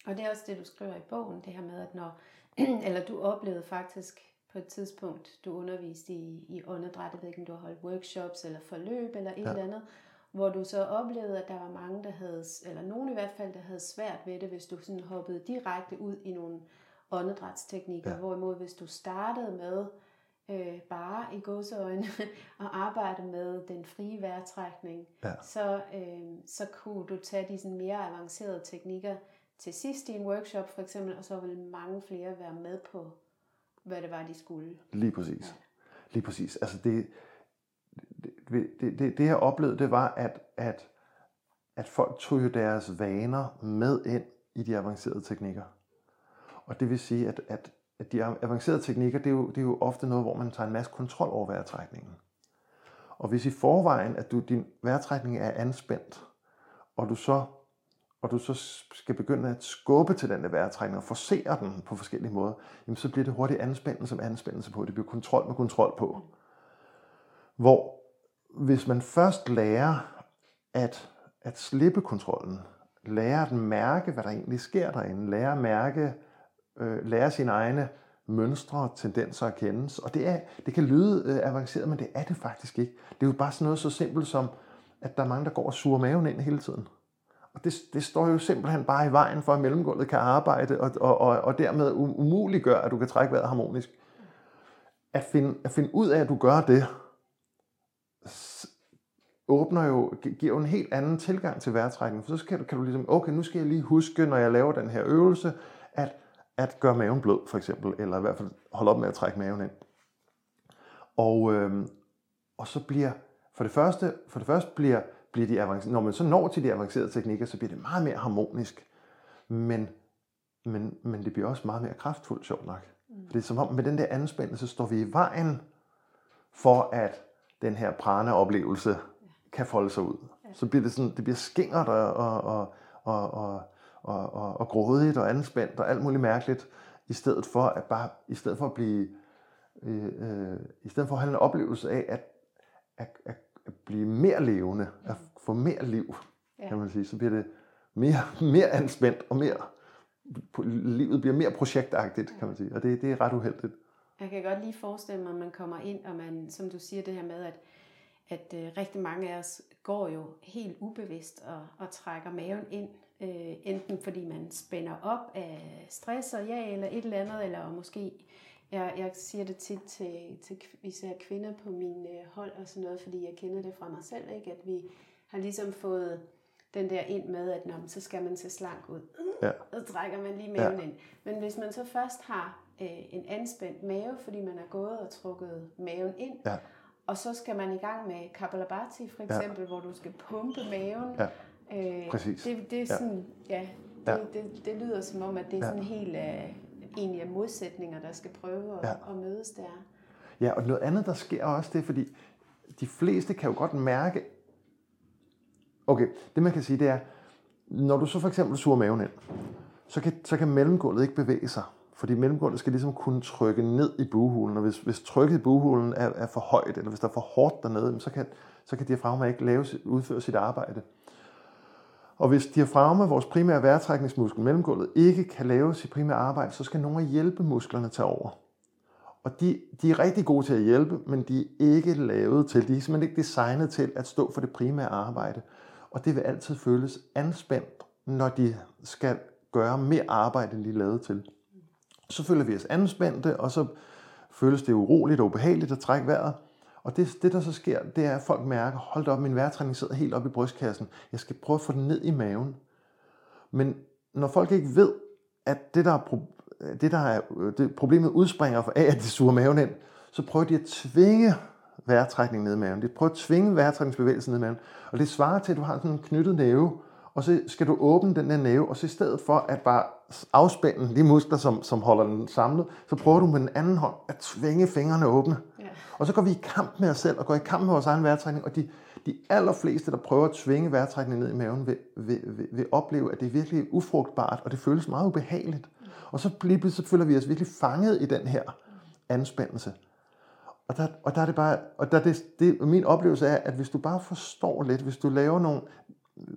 Og det er også det, du skriver i bogen, det her med, at når, (clears throat) eller du oplevede faktisk på et tidspunkt, du underviste i, i åndedræt, jeg ved ikke, om du har holdt workshops eller forløb eller et ja. eller andet, hvor du så oplevede, at der var mange, der havde, eller nogen i hvert fald, der havde svært ved det, hvis du sådan hoppede direkte ud i nogle åndedrætsteknikker, ja. hvorimod hvis du startede med øh, bare i godsøjne og (laughs) arbejde med den frie vejrtrækning, ja. så, øh, så kunne du tage de sådan mere avancerede teknikker til sidst i en workshop for eksempel, og så ville mange flere være med på, hvad det var, de skulle. Lige præcis. Ja. Lige præcis. Altså det, det, det, det, det jeg oplevede, det var, at, at, at folk tog jo deres vaner med ind i de avancerede teknikker. Og det vil sige, at, at, at de avancerede teknikker, det er, jo, det er jo ofte noget, hvor man tager en masse kontrol over vejrtrækningen. Og hvis i forvejen, at du, din vejrtrækning er anspændt, og du så og du så skal begynde at skubbe til den der vejrtrækning og forsere den på forskellige måder, jamen så bliver det hurtigt anspændelse som anspændelse på. Det bliver kontrol med kontrol på. Hvor hvis man først lærer at, at slippe kontrollen, lærer at mærke, hvad der egentlig sker derinde, lærer at mærke, øh, lære sine egne mønstre, tendenser at kendes. Og det, er, det kan lyde øh, avanceret, men det er det faktisk ikke. Det er jo bare sådan noget så simpelt som, at der er mange, der går og suger maven ind hele tiden. Og det, det står jo simpelthen bare i vejen for, at mellemgulvet kan arbejde, og, og, og, og dermed umuliggør, at du kan trække vejret harmonisk. At finde, at finde ud af, at du gør det, åbner jo, giver jo en helt anden tilgang til vejrtrækning. For så kan du, kan du ligesom, okay, nu skal jeg lige huske, når jeg laver den her øvelse, at, at gøre maven blød, for eksempel, eller i hvert fald holde op med at trække maven ind. Og, øhm, og så bliver, for det første, for det første bliver, bliver de avancerede, når man så når til de avancerede teknikker, så bliver det meget mere harmonisk. Men, men, men det bliver også meget mere kraftfuldt, sjovt nok. Mm. Det er som om, med den der anspændelse står vi i vejen for, at den her prana-oplevelse kan folde sig ud. Så bliver det sådan, det bliver skingert og, og, og, og, og, og, og, og grådigt og anspændt og alt muligt mærkeligt, i stedet for at bare, i stedet for at blive, øh, øh, i stedet for at have en oplevelse af at, at, at, at blive mere levende, at få mere liv, ja. kan man sige, så bliver det mere, mere anspændt og mere, livet bliver mere projektagtigt, kan man sige, og det, det er ret uheldigt. Jeg kan godt lige forestille mig, at man kommer ind, og man, som du siger det her med, at, at øh, rigtig mange af os går jo helt ubevidst og, og trækker maven ind, øh, enten fordi man spænder op af stress og ja, eller et eller andet, eller måske, jeg, jeg siger det tit til, til især kvinder på min øh, hold og sådan noget, fordi jeg kender det fra mig selv, ikke? at vi har ligesom fået den der ind med, at når, så skal man se slank ud. Ja. Så trækker man lige maven ja. ind. Men hvis man så først har øh, en anspændt mave, fordi man er gået og trukket maven ind, ja. og så skal man i gang med Kapalabhati for eksempel, ja. hvor du skal pumpe maven. Ja. Øh, Præcis. Det, det er sådan, ja, ja det, ja. Det, det lyder som om, at det er sådan ja. helt uh, egentlig af modsætninger, der skal prøve at, ja. at mødes der. Ja, og noget andet, der sker også, det er, fordi de fleste kan jo godt mærke, okay, det man kan sige, det er, når du så for eksempel suger maven ind, så kan, så kan mellemgulvet ikke bevæge sig. Fordi mellemgulvet skal ligesom kunne trykke ned i buhulen, og hvis, hvis trykket i buhulen er, er for højt, eller hvis der er for hårdt dernede, så kan, så kan diafragma ikke lave, udføre sit arbejde. Og hvis diafragma, vores primære vejrtrækningsmuskel, mellemgulvet, ikke kan lave sit primære arbejde, så skal nogle af hjælpemusklerne tage over. Og de, de er rigtig gode til at hjælpe, men de er ikke lavet til, de er simpelthen ikke designet til at stå for det primære arbejde. Og det vil altid føles anspændt, når de skal gøre mere arbejde, end de er lavet til. Så føler vi os anspændte, og så føles det uroligt og ubehageligt at trække vejret. Og det, det, der så sker, det er, at folk mærker, hold op, min vejrtræning sidder helt op i brystkassen. Jeg skal prøve at få den ned i maven. Men når folk ikke ved, at det, der er, det, der er det, problemet udspringer af, at de suger maven ind, så prøver de at tvinge vejrtrækning ned i maven. De prøver at tvinge vejrtrækningsbevægelsen ned i maven. Og det svarer til, at du har sådan en knyttet næve, og så skal du åbne den der næve, og så i stedet for at bare afspænde de muskler, som, som holder den samlet, så prøver du med den anden hånd at tvinge fingrene åbne. Og så går vi i kamp med os selv, og går i kamp med vores egen vejrtrækning, og de, de allerfleste, der prøver at tvinge vejrtrækningen ned i maven, vil, vil, vil, vil opleve, at det er virkelig ufrugtbart, og det føles meget ubehageligt. Og så bliver, så føler vi os virkelig fanget i den her anspændelse. Og der, og der er det bare, og der det, det, min oplevelse er, at hvis du bare forstår lidt, hvis du laver nogle,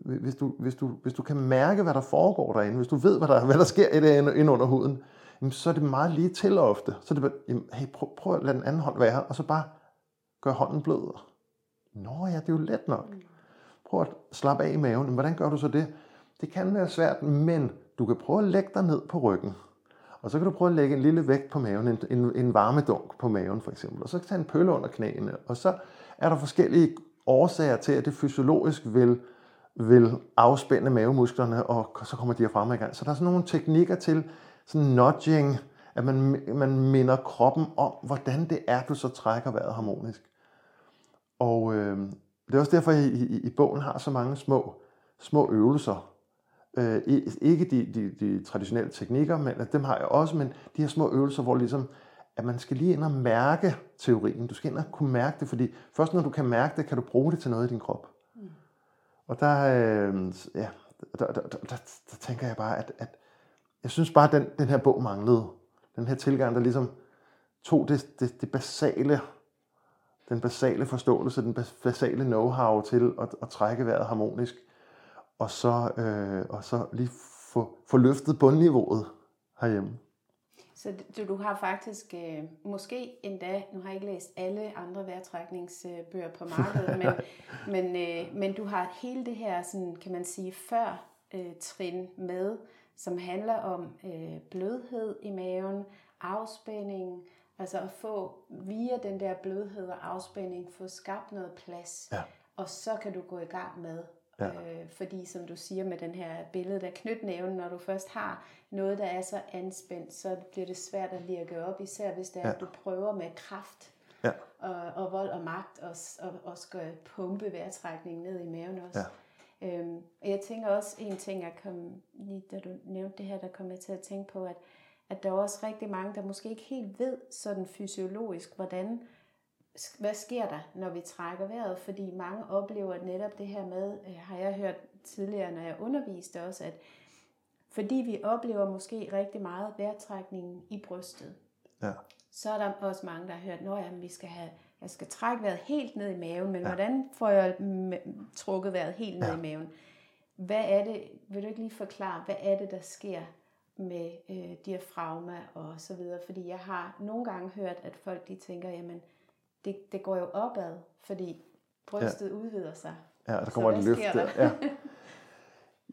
hvis du, hvis du, hvis du kan mærke, hvad der foregår derinde, hvis du ved, hvad der, hvad der sker i det inde under huden, så er det meget lige til ofte. Så er det bare, hey, prøv, prøv at lade den anden hånd være, og så bare gør hånden blød. Nå ja, det er jo let nok. Prøv at slappe af i maven. Men hvordan gør du så det? Det kan være svært, men du kan prøve at lægge dig ned på ryggen. Og så kan du prøve at lægge en lille vægt på maven, en, en, en varmedunk på maven for eksempel. Og så kan du tage en pølle under knæene. Og så er der forskellige årsager til, at det fysiologisk vil, vil afspænde mavemusklerne, og så kommer diafragma i gang. Så der er sådan nogle teknikker til sådan nudging, at man, man minder kroppen om, hvordan det er, du så trækker vejret harmonisk. Og øh, det er også derfor, at i, i, i bogen har så mange små, små øvelser. Øh, ikke de, de, de traditionelle teknikker, men dem har jeg også, men de her små øvelser, hvor ligesom, at man skal lige ind og mærke teorien. Du skal ind og kunne mærke det, fordi først når du kan mærke det, kan du bruge det til noget i din krop. Mm. Og der, øh, ja, der, der, der, der, der tænker jeg bare, at, at jeg synes bare, at den, den her bog manglede. Den her tilgang, der ligesom tog det, det, det basale den basale forståelse, den basale know-how til at, at trække vejret harmonisk, og så, øh, og så lige få, få løftet bundniveauet herhjemme. Så du, du har faktisk øh, måske endda, nu har jeg ikke læst alle andre vejrtrækningsbøger på markedet, (laughs) men, men, øh, men du har hele det her, sådan, kan man sige, før øh, trin med, som handler om øh, blødhed i maven, afspænding, Altså at få via den der blødhed og afspænding, få skabt noget plads. Ja. Og så kan du gå i gang med. Ja. Øh, fordi som du siger med den her billede der knytnæven, når du først har noget, der er så anspændt, så bliver det svært at lirke op, især hvis det er, ja. at du prøver med kraft ja. og, og vold og magt og, og, og skal pumpe vejrtrækningen ned i maven også. Ja. Øhm, og jeg tænker også en ting, jeg kom, lige da du nævnte det her, der kom jeg til at tænke på, at at der er også rigtig mange, der måske ikke helt ved sådan fysiologisk, hvordan, hvad sker der, når vi trækker vejret, fordi mange oplever netop det her med, øh, har jeg hørt tidligere, når jeg underviste også, at fordi vi oplever måske rigtig meget vejrtrækningen i brystet, ja. så er der også mange, der har hørt, at vi skal have, jeg skal trække vejret helt ned i maven, men ja. hvordan får jeg trukket vejret helt ned ja. i maven? Hvad er det, vil du ikke lige forklare, hvad er det, der sker med øh, diafragma og så videre, fordi jeg har nogle gange hørt, at folk de tænker, jamen det, det går jo opad, fordi brystet ja. udvider sig. Ja, der kommer et løft der. Ja.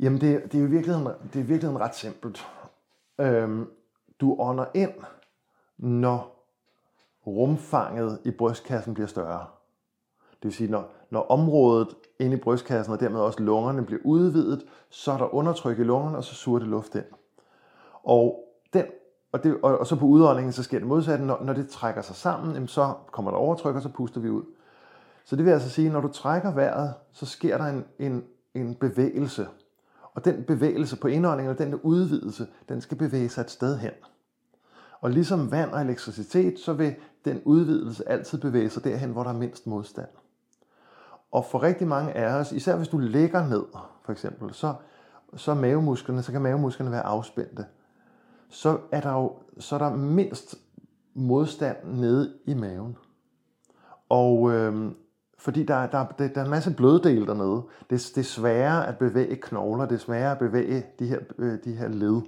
Jamen det, det er jo virkelig det er virkelig ret simpelt. Øhm, du ånder ind, når rumfanget i brystkassen bliver større. Det vil sige, når, når området inde i brystkassen og dermed også lungerne bliver udvidet, så er der undertryk i lungerne, og så suger det luft ind. Og, den, og, det, og, og så på udåndingen, så sker det modsatte. Når, når det trækker sig sammen, jamen, så kommer der overtryk, og så puster vi ud. Så det vil altså sige, at når du trækker vejret, så sker der en, en, en bevægelse. Og den bevægelse på indåndingen, og den udvidelse, den skal bevæge sig et sted hen. Og ligesom vand og elektricitet, så vil den udvidelse altid bevæge sig derhen, hvor der er mindst modstand. Og for rigtig mange af os, især hvis du ligger ned, for eksempel, så, så mavemusklerne, så kan mavemusklerne være afspændte så er der jo så er der mindst modstand nede i maven. Og øh, fordi der, der, der, der er en masse bløddel dernede. Det, det er sværere at bevæge knogler, det er sværere at bevæge de her, øh, de her led,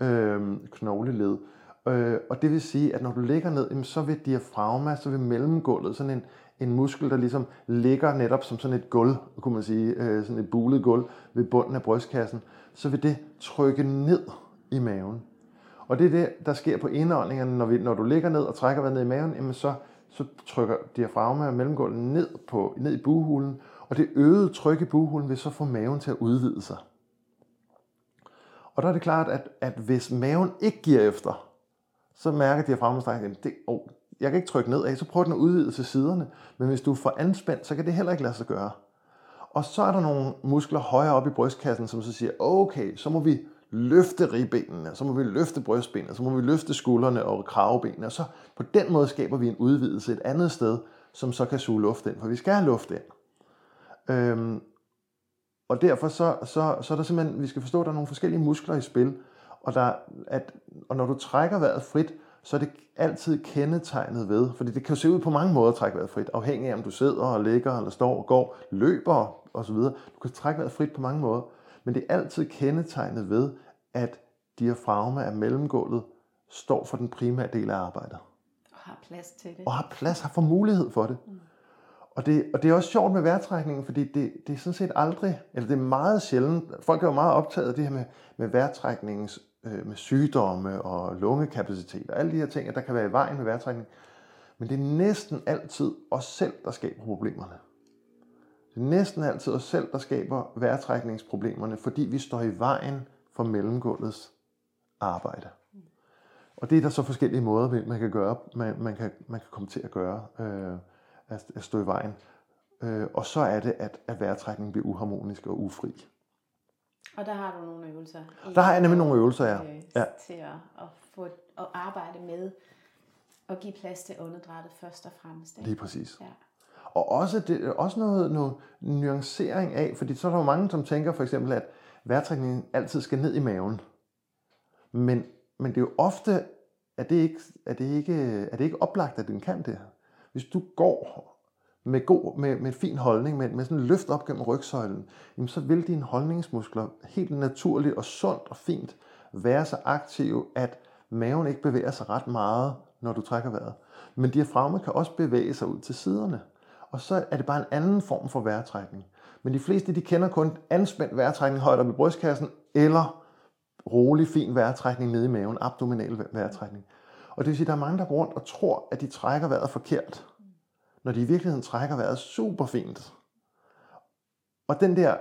øh, knogleled. Øh, og det vil sige, at når du ligger ned, så vil diafragma, så vil mellemgulvet, sådan en, en muskel, der ligesom ligger netop som sådan et gulv, kunne man sige, øh, sådan et bulet gulv ved bunden af brystkassen, så vil det trykke ned i maven. Og det er det, der sker på indåndingerne, når, vi, når du ligger ned og trækker vejret ned i maven, jamen så, så trykker diafragma og mellemgulvet ned, på, ned i buhulen, og det øgede tryk i buhulen vil så få maven til at udvide sig. Og der er det klart, at, at hvis maven ikke giver efter, så mærker diafragma fremstrækning, det, oh, jeg kan ikke trykke ned af, så prøver den at udvide til siderne. Men hvis du er for anspændt, så kan det heller ikke lade sig gøre. Og så er der nogle muskler højere op i brystkassen, som så siger, okay, så må vi løfte ribbenene, så må vi løfte brystbenene, så må vi løfte skuldrene og kravebenene, og så på den måde skaber vi en udvidelse et andet sted, som så kan suge luft ind, for vi skal have luft ind. Øhm, og derfor så, så, så er der simpelthen, vi skal forstå, at der er nogle forskellige muskler i spil, og, der, at, og når du trækker vejret frit, så er det altid kendetegnet ved, fordi det kan jo se ud på mange måder at trække vejret frit, afhængig af om du sidder og ligger, eller står og går, løber osv. Du kan trække vejret frit på mange måder, men det er altid kendetegnet ved, at diafragma af mellemgulvet står for den primære del af arbejdet. Og har plads til det. Og har plads, har for mulighed for det. Mm. Og det, og det er også sjovt med vejrtrækningen, fordi det, det er sådan set aldrig, eller det er meget sjældent, folk er jo meget optaget af det her med, med vejrtrækningens, øh, med sygdomme og lungekapacitet og alle de her ting, at der kan være i vejen med vejrtrækning. Men det er næsten altid os selv, der skaber problemerne. Det er næsten altid os selv, der skaber vejrtrækningsproblemerne, fordi vi står i vejen for mellemgulvets arbejde. Og det er der så forskellige måder, man kan gøre, man, man, kan, man kan komme til at gøre. Øh, at, at stå i vejen. Øh, og så er det, at, at vejrtrækningen bliver uharmonisk og ufri. Og der har du nogle øvelser? I, der har jeg nemlig nogle øvelser, ja. Øh, ja. Til at, at, få, at arbejde med at give plads til åndedrættet først og fremmest. Ikke? Lige præcis. Ja. Og også, det, også noget, noget nuancering af, fordi så er der jo mange, som tænker for eksempel, at vejrtrækningen altid skal ned i maven. Men, men det er jo ofte, at det ikke, er det ikke, er det ikke oplagt, at den kan det. Hvis du går med, god, med, med en fin holdning, med, med sådan en løft op gennem rygsøjlen, jamen så vil dine holdningsmuskler helt naturligt og sundt og fint være så aktive, at maven ikke bevæger sig ret meget, når du trækker vejret. Men diafragma kan også bevæge sig ud til siderne. Og så er det bare en anden form for vejrtrækning. Men de fleste de kender kun anspændt vejrtrækning højt op i brystkassen, eller rolig, fin vejrtrækning nede i maven, abdominal vejrtrækning. Og det vil sige, at der er mange, der går rundt og tror, at de trækker vejret forkert, når de i virkeligheden trækker vejret super fint. Og den der,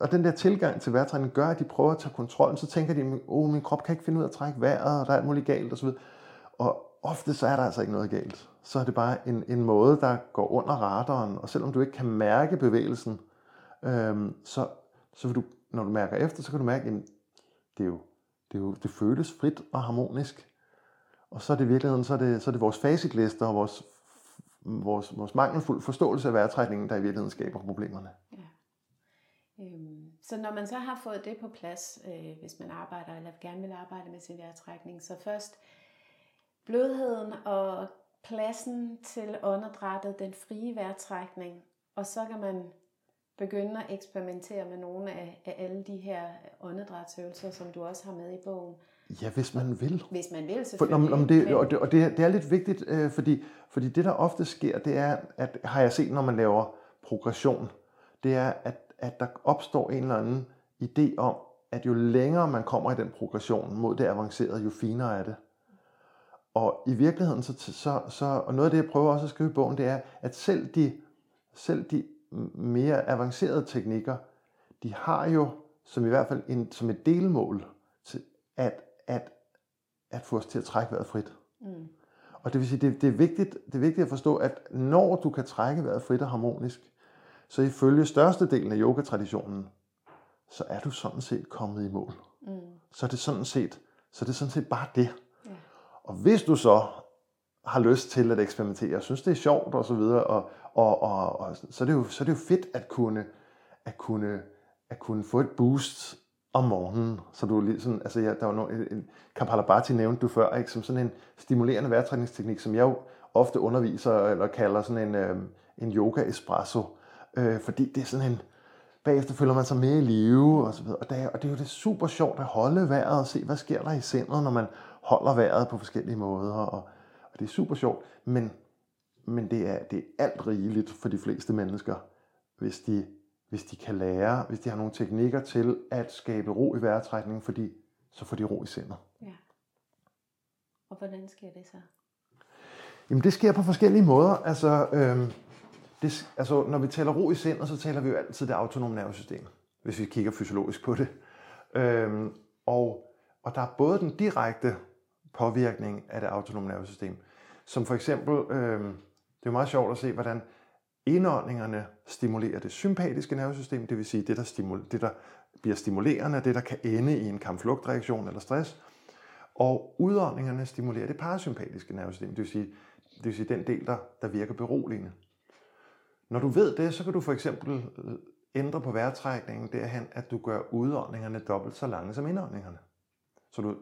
og den der tilgang til vejrtrækning gør, at de prøver at tage kontrollen. Så tænker de, at oh, min krop kan ikke finde ud af at trække vejret, og der er alt muligt galt osv. Og ofte så er der altså ikke noget galt. Så er det bare en, en måde, der går under radaren, og selvom du ikke kan mærke bevægelsen, øhm, så, så vil du, når du mærker efter, så kan du mærke, at det, er jo, det, er jo, det føles frit og harmonisk. Og så er det i virkeligheden, så er det, så er det vores facitlister og vores, vores, vores mangelfuld forståelse af vejrtrækningen, der i virkeligheden skaber problemerne. Ja. Øhm, så når man så har fået det på plads, øh, hvis man arbejder eller gerne vil arbejde med sin vejrtrækning, så først blødheden og pladsen til åndedrættet, den frie vejrtrækning, og så kan man begynde at eksperimentere med nogle af, af alle de her åndedrætsøvelser, som du også har med i bogen. Ja, hvis man vil. Hvis man vil, selvfølgelig. For, om, det, og det, og det, det er lidt vigtigt, øh, fordi, fordi det, der ofte sker, det er, at har jeg set, når man laver progression, det er, at, at der opstår en eller anden idé om, at jo længere man kommer i den progression mod det avancerede, jo finere er det. Og i virkeligheden, så, så, så og noget af det, jeg prøver også at skrive i bogen, det er, at selv de, selv de mere avancerede teknikker, de har jo som i hvert fald en, som et delmål, til, at at, at få os til at trække vejret frit. Mm. Og det vil sige, det, det, er vigtigt, det er vigtigt at forstå, at når du kan trække vejret frit og harmonisk, så ifølge størstedelen af yogatraditionen, så er du sådan set kommet i mål. Mm. Så er det sådan set, så er det sådan set bare det. Ja. Og hvis du så har lyst til at eksperimentere, og synes det er sjovt og så videre, og, og, og, og så, er det jo, så er det jo fedt at kunne, at kunne, at kunne få et boost om morgenen. Så du lige sådan, altså ja, der var noget, en, Kapalabhati nævnte du før, ikke, som sådan en stimulerende vejrtrækningsteknik, som jeg jo ofte underviser eller kalder sådan en, øh, en yoga espresso, øh, fordi det er sådan en, bagefter føler man sig mere i live og så videre. Og det, er, og det er jo det super sjovt at holde vejret og se, hvad sker der i sindet, når man holder vejret på forskellige måder. Og, og det er super sjovt, men, men det, er, det er alt rigeligt for de fleste mennesker, hvis de hvis de kan lære, hvis de har nogle teknikker til at skabe ro i vejrtrækningen, fordi så får de ro i sindet. Ja. Og hvordan sker det så? Jamen det sker på forskellige måder. Altså, øhm, det, altså når vi taler ro i sindet, så taler vi jo altid det autonome nervesystem, hvis vi kigger fysiologisk på det. Øhm, og, og der er både den direkte påvirkning af det autonome nervesystem, som for eksempel, øhm, det er jo meget sjovt at se, hvordan indåndingerne stimulerer det sympatiske nervesystem, det vil sige det, der, stimul- det, der bliver stimulerende, det, der kan ende i en kampflugtreaktion eller stress. Og udåndingerne stimulerer det parasympatiske nervesystem, det vil sige, det vil sige den del, der, der virker beroligende. Når du ved det, så kan du for eksempel øh, ændre på vejrtrækningen derhen, at du gør udåndingerne dobbelt så lange som indåndingerne. Så du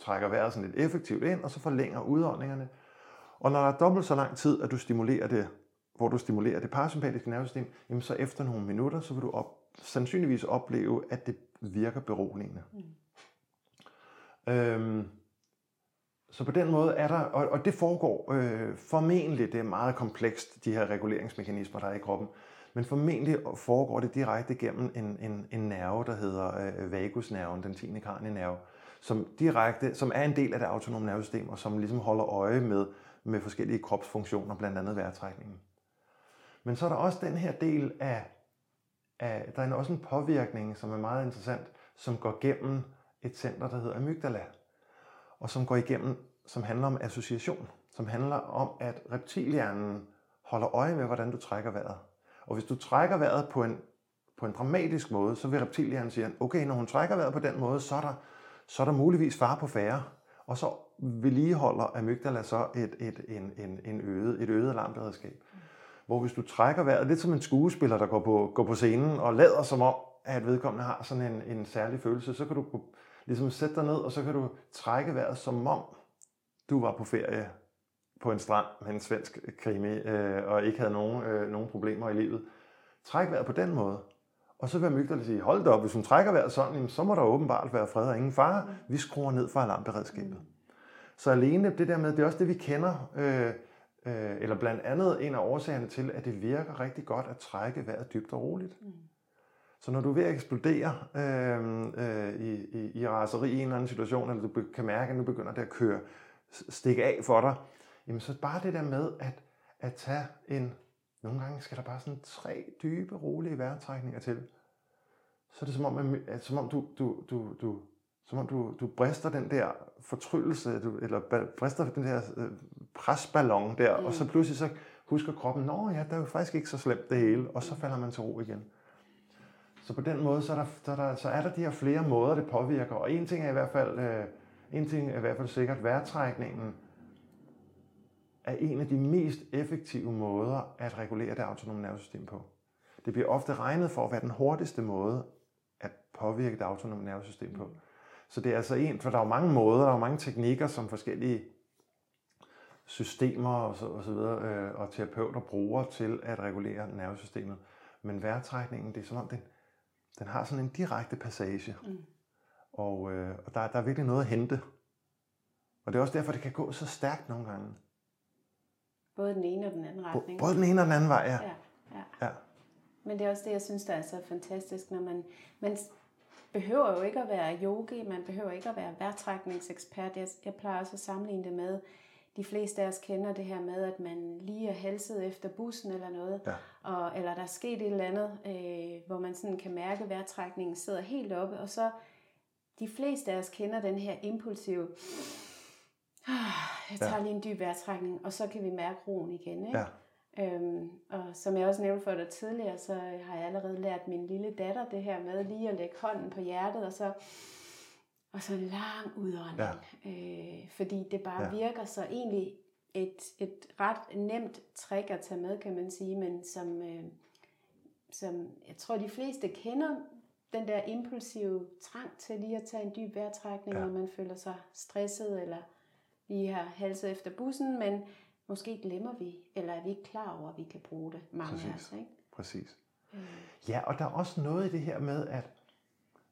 trækker vejret sådan lidt effektivt ind, og så forlænger udåndingerne. Og når der er dobbelt så lang tid, at du stimulerer det, hvor du stimulerer det parasympatiske nervesystem, jamen så efter nogle minutter, så vil du op, sandsynligvis opleve, at det virker beroligende. Mm. Øhm, så på den måde er der, og, og det foregår øh, formentlig, det er meget komplekst, de her reguleringsmekanismer, der er i kroppen, men formentlig foregår det direkte gennem en, en, en nerve, der hedder øh, vagusnerven, den 10. nerve, som direkte, som er en del af det autonome nervesystem, og som ligesom holder øje med, med forskellige kropsfunktioner, blandt andet vejrtrækningen. Men så er der også den her del af, af der er også en påvirkning, som er meget interessant, som går gennem et center, der hedder amygdala, og som går igennem, som handler om association, som handler om, at reptilhjernen holder øje med, hvordan du trækker vejret. Og hvis du trækker vejret på en, på en dramatisk måde, så vil reptilhjernen sige, okay, når hun trækker vejret på den måde, så er der, så er der muligvis far på færre. Og så vedligeholder amygdala så et, et, en, en, en øget, et øget alarmberedskab. Hvor hvis du trækker vejret, lidt som en skuespiller, der går på, går på scenen og lader som om, at vedkommende har sådan en, en særlig følelse, så kan du ligesom sætte dig ned, og så kan du trække vejret som om, du var på ferie på en strand med en svensk krimi, øh, og ikke havde nogen, øh, nogen problemer i livet. Træk vejret på den måde. Og så vil Mygdal sige, hold da op, hvis hun trækker vejret sådan, så må der åbenbart være fred og ingen fare. Vi skruer ned for alarmberedskabet. Så alene det der med, det er også det, vi kender, øh, øh, eller blandt andet en af årsagerne til, at det virker rigtig godt at trække vejret dybt og roligt. Mm. Så når du er ved at eksplodere øh, øh, i, i, i raseri i en eller anden situation, eller du kan mærke, at nu begynder det at køre, stikke af for dig, jamen så bare det der med at, at tage en, nogle gange skal der bare sådan tre dybe, rolige vejrtrækninger til. Så er det som om, at, som om du, du, du, du, som om du, du brister den der fortryllelse, du, eller brister den der øh, presballon der, mm. og så mm. pludselig så husker kroppen, nå ja, der er jo faktisk ikke så slemt det hele, og så falder man til ro igen. Så på den måde, så er der, så er der, så er der de her flere måder, det påvirker, og en ting er i hvert fald, øh, en ting er i hvert fald sikkert, vejrtrækningen er en af de mest effektive måder at regulere det autonome nervesystem på. Det bliver ofte regnet for at være den hurtigste måde at påvirke det autonome nervesystem på. Så det er altså en, for der er jo mange måder, der er mange teknikker, som forskellige systemer og så, og så videre, øh, og terapeuter bruger til at regulere nervesystemet. Men vejrtrækningen, det er som om, den, den har sådan en direkte passage. Mm. Og, øh, og der, der er virkelig noget at hente. Og det er også derfor, det kan gå så stærkt nogle gange. Både den ene og den anden retning. Både den ene og den anden vej, ja. ja, ja. ja. Men det er også det, jeg synes, der er så fantastisk, når man, man behøver jo ikke at være yogi, man behøver ikke at være vejrtrækningsekspert. Jeg, jeg plejer også at sammenligne det med, de fleste af os kender det her med, at man lige er halset efter bussen eller noget, ja. og, eller der er sket et eller andet, øh, hvor man sådan kan mærke, at vejrtrækningen sidder helt oppe, og så de fleste af os kender den her impulsive, jeg tager lige en dyb vejrtrækning, og så kan vi mærke roen igen. Ikke? Ja. Øhm, og som jeg også nævnte for dig tidligere, så har jeg allerede lært min lille datter det her med lige at lægge hånden på hjertet, og så, og så en lang udånding. Ja. Øh, fordi det bare ja. virker så egentlig et, et ret nemt trick at tage med, kan man sige, men som, øh, som jeg tror de fleste kender den der impulsive trang til lige at tage en dyb vejrtrækning, ja. når man føler sig stresset eller lige har halset efter bussen, men måske glemmer vi, eller er vi ikke klar over, at vi kan bruge det, mange Præcis. af os. Ikke? Præcis. Mm. Ja, og der er også noget i det her med, at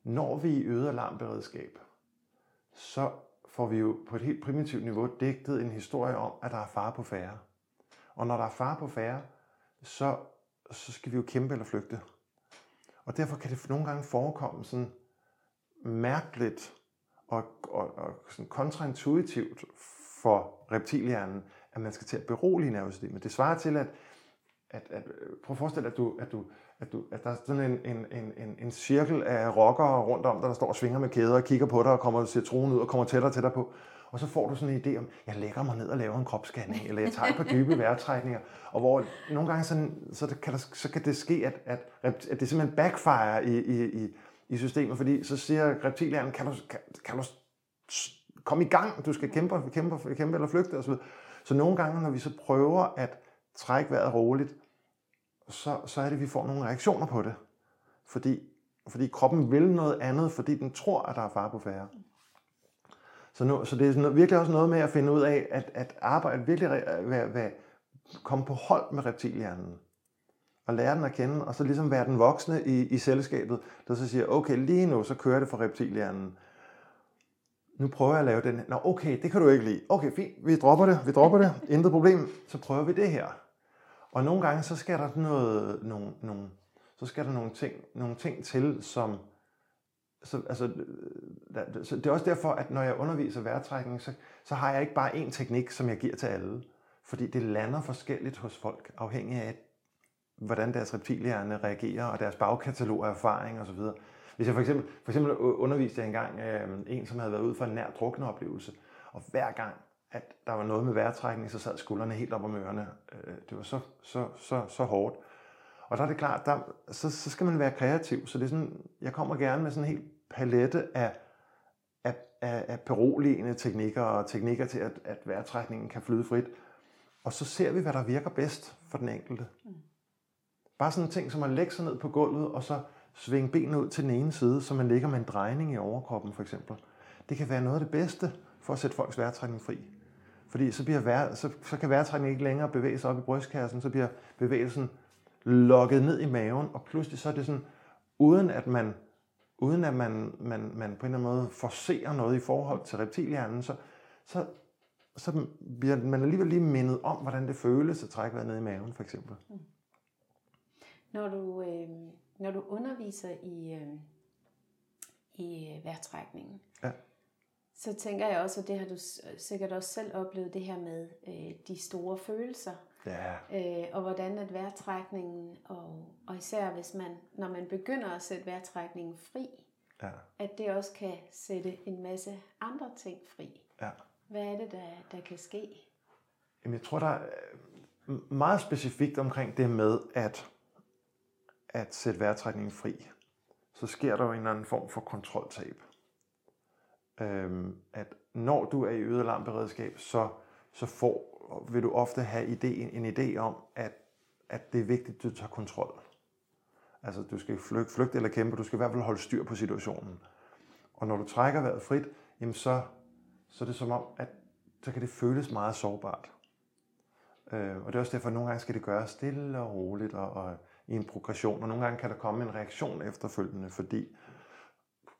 når vi øger alarmberedskab, så får vi jo på et helt primitivt niveau digtet en historie om, at der er fare på færre. Og når der er fare på færre, så, så skal vi jo kæmpe eller flygte. Og derfor kan det nogle gange forekomme sådan mærkeligt og, og, og sådan kontraintuitivt for reptilhjernen, at man skal til at berolige nervesystemet. Det svarer til, at, at, at øh, prøv at forestille dig, at, du, at, du, at, du, at der er sådan en, en, en, en cirkel af rockere rundt om, der, der står og svinger med kæder og kigger på dig og kommer og ser troen ud og kommer tættere og tættere på. Og så får du sådan en idé om, jeg lægger mig ned og laver en kropsscanning, eller jeg tager et par dybe vejrtrækninger, og hvor nogle gange sådan, så, det, kan der, så kan det ske, at, at, at det simpelthen backfire i, i, i, i systemet, fordi så siger reptilhjernen, kan du, kan, kan du komme i gang, du skal kæmpe, kæmpe, kæmpe eller flygte osv. Så nogle gange, når vi så prøver at trække vejret roligt, så, så er det, at vi får nogle reaktioner på det. Fordi, fordi kroppen vil noget andet, fordi den tror, at der er fare på færre. Så, nu, så det er sådan, virkelig også noget med at finde ud af, at, at arbejde virkelig være, være, komme på hold med reptilhjernen. Og lære den at kende, og så ligesom være den voksne i, i selskabet, der så siger, okay, lige nu så kører det for reptilhjernen. Nu prøver jeg at lave den. Nå, okay, det kan du ikke lide. Okay, fint, vi dropper det, vi dropper det, intet problem. Så prøver vi det her. Og nogle gange, så skal der noget, nogle, nogle, så skal der nogle ting, nogle ting til, som, så, altså, øh, så det er også derfor, at når jeg underviser vejrtrækning, så, så har jeg ikke bare én teknik, som jeg giver til alle. Fordi det lander forskelligt hos folk, afhængig af, hvordan deres reptilhjerne reagerer, og deres bagkatalog af erfaring osv. Hvis jeg for eksempel, for eksempel underviste jeg engang øh, en, som havde været ude for en nær drukne oplevelse, og hver gang, at der var noget med vejrtrækning, så sad skuldrene helt op om ørerne. Øh, det var så, så, så, så hårdt. Og der er det klart, der, så, så skal man være kreativ. Så det er sådan, jeg kommer gerne med sådan en helt palette af, af, af, af beroligende teknikker og teknikker til, at, at vejrtrækningen kan flyde frit. Og så ser vi, hvad der virker bedst for den enkelte. Mm. Bare sådan en ting som at lægge sig ned på gulvet, og så svinge benene ud til den ene side, så man ligger med en drejning i overkroppen for eksempel. Det kan være noget af det bedste for at sætte folks vejrtrækning fri. Fordi så, bliver vejr, så, så kan vejrtrækningen ikke længere bevæge sig op i brystkassen, så bliver bevægelsen lukket ned i maven, og pludselig så er det sådan, uden at man, uden at man, man, man på en eller anden måde forser noget i forhold til reptilhjernen, så, så, så bliver man alligevel lige mindet om, hvordan det føles at trække vejret ned i maven, for eksempel. Mm. Når du, øh, når du underviser i, øh, i øh, vejrtrækningen, ja. så tænker jeg også, og det har du sikkert også selv oplevet, det her med øh, de store følelser. Ja. Øh, og hvordan at vejrtrækningen, og, og især hvis man, når man begynder at sætte vejrtrækningen fri, ja. at det også kan sætte en masse andre ting fri. Ja. Hvad er det, der, der kan ske? Jamen, jeg tror, der er meget specifikt omkring det med, at at sætte vejrtrækningen fri, så sker der jo en eller anden form for kontroltab. Øhm, at når du er i øget alarmberedskab, så, så får, vil du ofte have idé, en idé om, at, at det er vigtigt, at du tager kontrol. Altså, du skal flygte, flygte eller kæmpe, du skal i hvert fald holde styr på situationen. Og når du trækker vejret frit, jamen så, så er det som om, at så kan det føles meget sårbart. Øh, og det er også derfor, at nogle gange skal det gøres stille og roligt, og, og i en progression, og nogle gange kan der komme en reaktion efterfølgende, fordi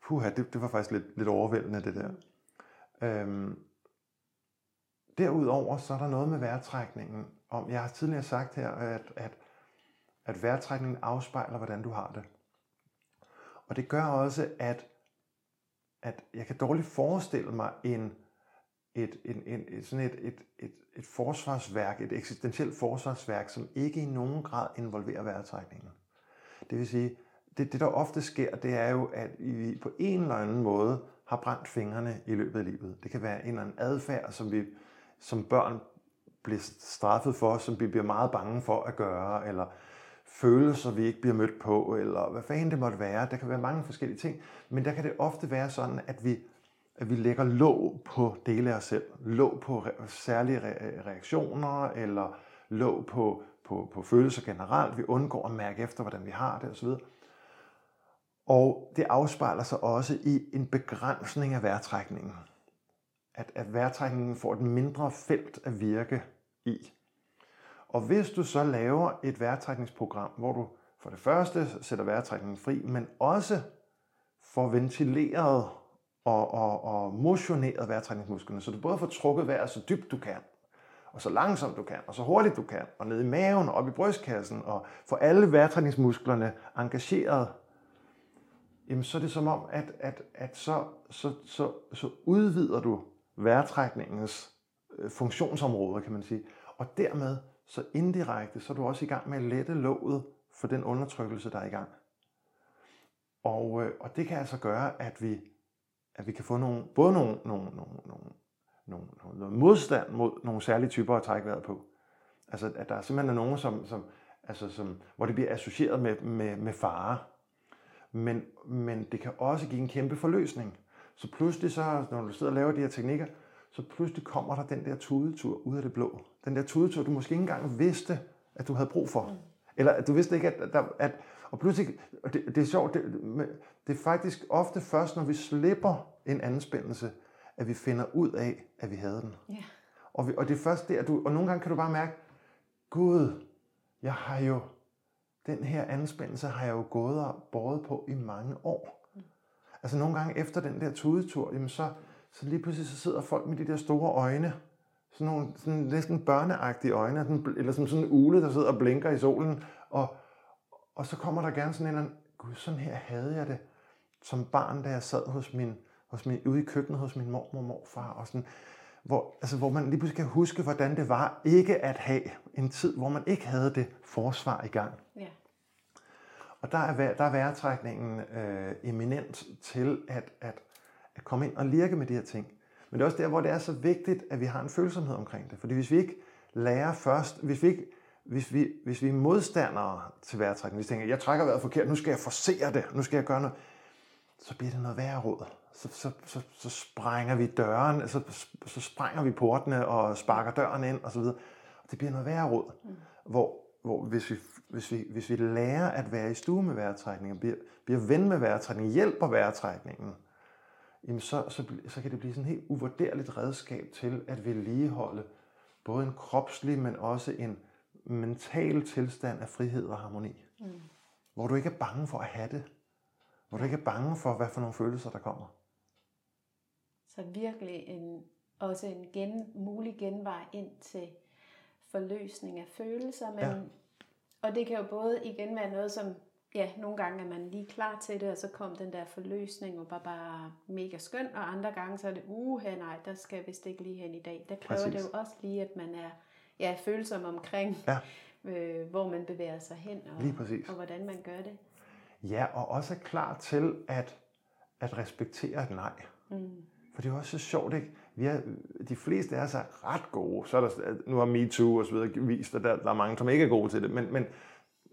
puha, det, det var faktisk lidt, lidt overvældende det der. Øhm, derudover så er der noget med vejrtrækningen. Om, jeg har tidligere sagt her, at, at, at vejrtrækningen afspejler, hvordan du har det. Og det gør også, at, at jeg kan dårligt forestille mig en, et, en, en, et, sådan et, et, et, et forsvarsværk, et eksistentielt forsvarsværk, som ikke i nogen grad involverer vejrtrækningen. Det vil sige, det, det der ofte sker, det er jo, at vi på en eller anden måde har brændt fingrene i løbet af livet. Det kan være en eller anden adfærd, som vi som børn bliver straffet for, som vi bliver meget bange for at gøre, eller følelser, vi ikke bliver mødt på, eller hvad fanden det måtte være. Der kan være mange forskellige ting, men der kan det ofte være sådan, at vi at vi lægger låg på dele af os selv. Låg på re- særlige re- reaktioner, eller låg på, på, på følelser generelt. Vi undgår at mærke efter, hvordan vi har det osv. Og det afspejler sig også i en begrænsning af vejrtrækningen. At, at vejrtrækningen får et mindre felt at virke i. Og hvis du så laver et vejrtrækningsprogram, hvor du for det første sætter vejrtrækningen fri, men også får ventileret og, og, og motioneret vejrtrækningsmusklerne, så du både får trukket vejret så dybt du kan, og så langsomt du kan, og så hurtigt du kan, og ned i maven og op i brystkassen, og få alle vejrtrækningsmusklerne engageret, jamen så er det som om, at, at, at så, så, så, så udvider du vejrtrækningens øh, funktionsområde, kan man sige. Og dermed, så indirekte, så er du også i gang med at lette låget for den undertrykkelse, der er i gang. Og, øh, og det kan altså gøre, at vi at vi kan få nogle, både nogle, nogle, nogle, nogle, nogle, noget modstand mod nogle særlige typer at trække vejret på. Altså, at der simpelthen er nogen, som, som, altså, som, hvor det bliver associeret med, med, med fare. Men, men det kan også give en kæmpe forløsning. Så pludselig, så, når du sidder og laver de her teknikker, så pludselig kommer der den der tudetur ud af det blå. Den der tudetur, du måske ikke engang vidste, at du havde brug for. Mm. Eller at du vidste ikke, at, der, at og pludselig, og det, det er sjovt, det, det er faktisk ofte først, når vi slipper en anspændelse, at vi finder ud af, at vi havde den. Yeah. Og, vi, og det er først der, du, og nogle gange kan du bare mærke, Gud, jeg har jo, den her anspændelse har jeg jo gået og båret på i mange år. Mm. Altså nogle gange efter den der tudetur, jamen så, så lige pludselig så sidder folk med de der store øjne, sådan nogle sådan næsten børneagtige øjne, eller som sådan en ule, der sidder og blinker i solen, og, og så kommer der gerne sådan en, gud, sådan her havde jeg det som barn, da jeg sad hos min, hos min, ude i køkkenet hos min mormor og morfar, og sådan, hvor, altså, hvor man lige pludselig kan huske, hvordan det var ikke at have en tid, hvor man ikke havde det forsvar i gang. Ja. Og der er, der er vejrtrækningen øh, eminent til at, at, at komme ind og lirke med de her ting. Men det er også der, hvor det er så vigtigt, at vi har en følsomhed omkring det. Fordi hvis vi ikke lærer først, hvis vi ikke hvis vi, hvis vi er modstandere til vejrtrækning, hvis vi tænker, jeg trækker vejret forkert, nu skal jeg forsere det, nu skal jeg gøre noget, så bliver det noget værre råd. Så, så, så, så sprænger vi døren, så, så sprænger vi portene og sparker døren ind osv. Og det bliver noget værre råd. Mm. Hvor, hvor hvis, vi, hvis, vi, hvis vi lærer at være i stue med vejrtrækningen, bliver, bliver ven med vejrtrækningen, hjælper vejrtrækningen, jamen så, så, så kan det blive sådan et helt uvurderligt redskab til at vedligeholde både en kropslig, men også en mental tilstand af frihed og harmoni. Mm. Hvor du ikke er bange for at have det. Hvor du ikke er bange for, hvad for nogle følelser, der kommer. Så virkelig en, også en gen, mulig genvej ind til forløsning af følelser. Men, ja. Og det kan jo både igen være noget, som ja, nogle gange er man lige klar til det, og så kom den der forløsning, og bare, bare mega skøn, og andre gange så er det, uh, nej, der skal jeg vist ikke lige hen i dag. Der kræver Præcis. det jo også lige, at man er ja, følsom omkring, ja. (laughs) øh, hvor man bevæger sig hen, og, lige præcis. og hvordan man gør det. Ja, og også er klar til at, at respektere et nej. Mm. For det er også så sjovt, ikke? Vi er, de fleste af os er ret gode. Så er der, nu har MeToo og så videre vist, at der, der er mange, som ikke er gode til det. Men, men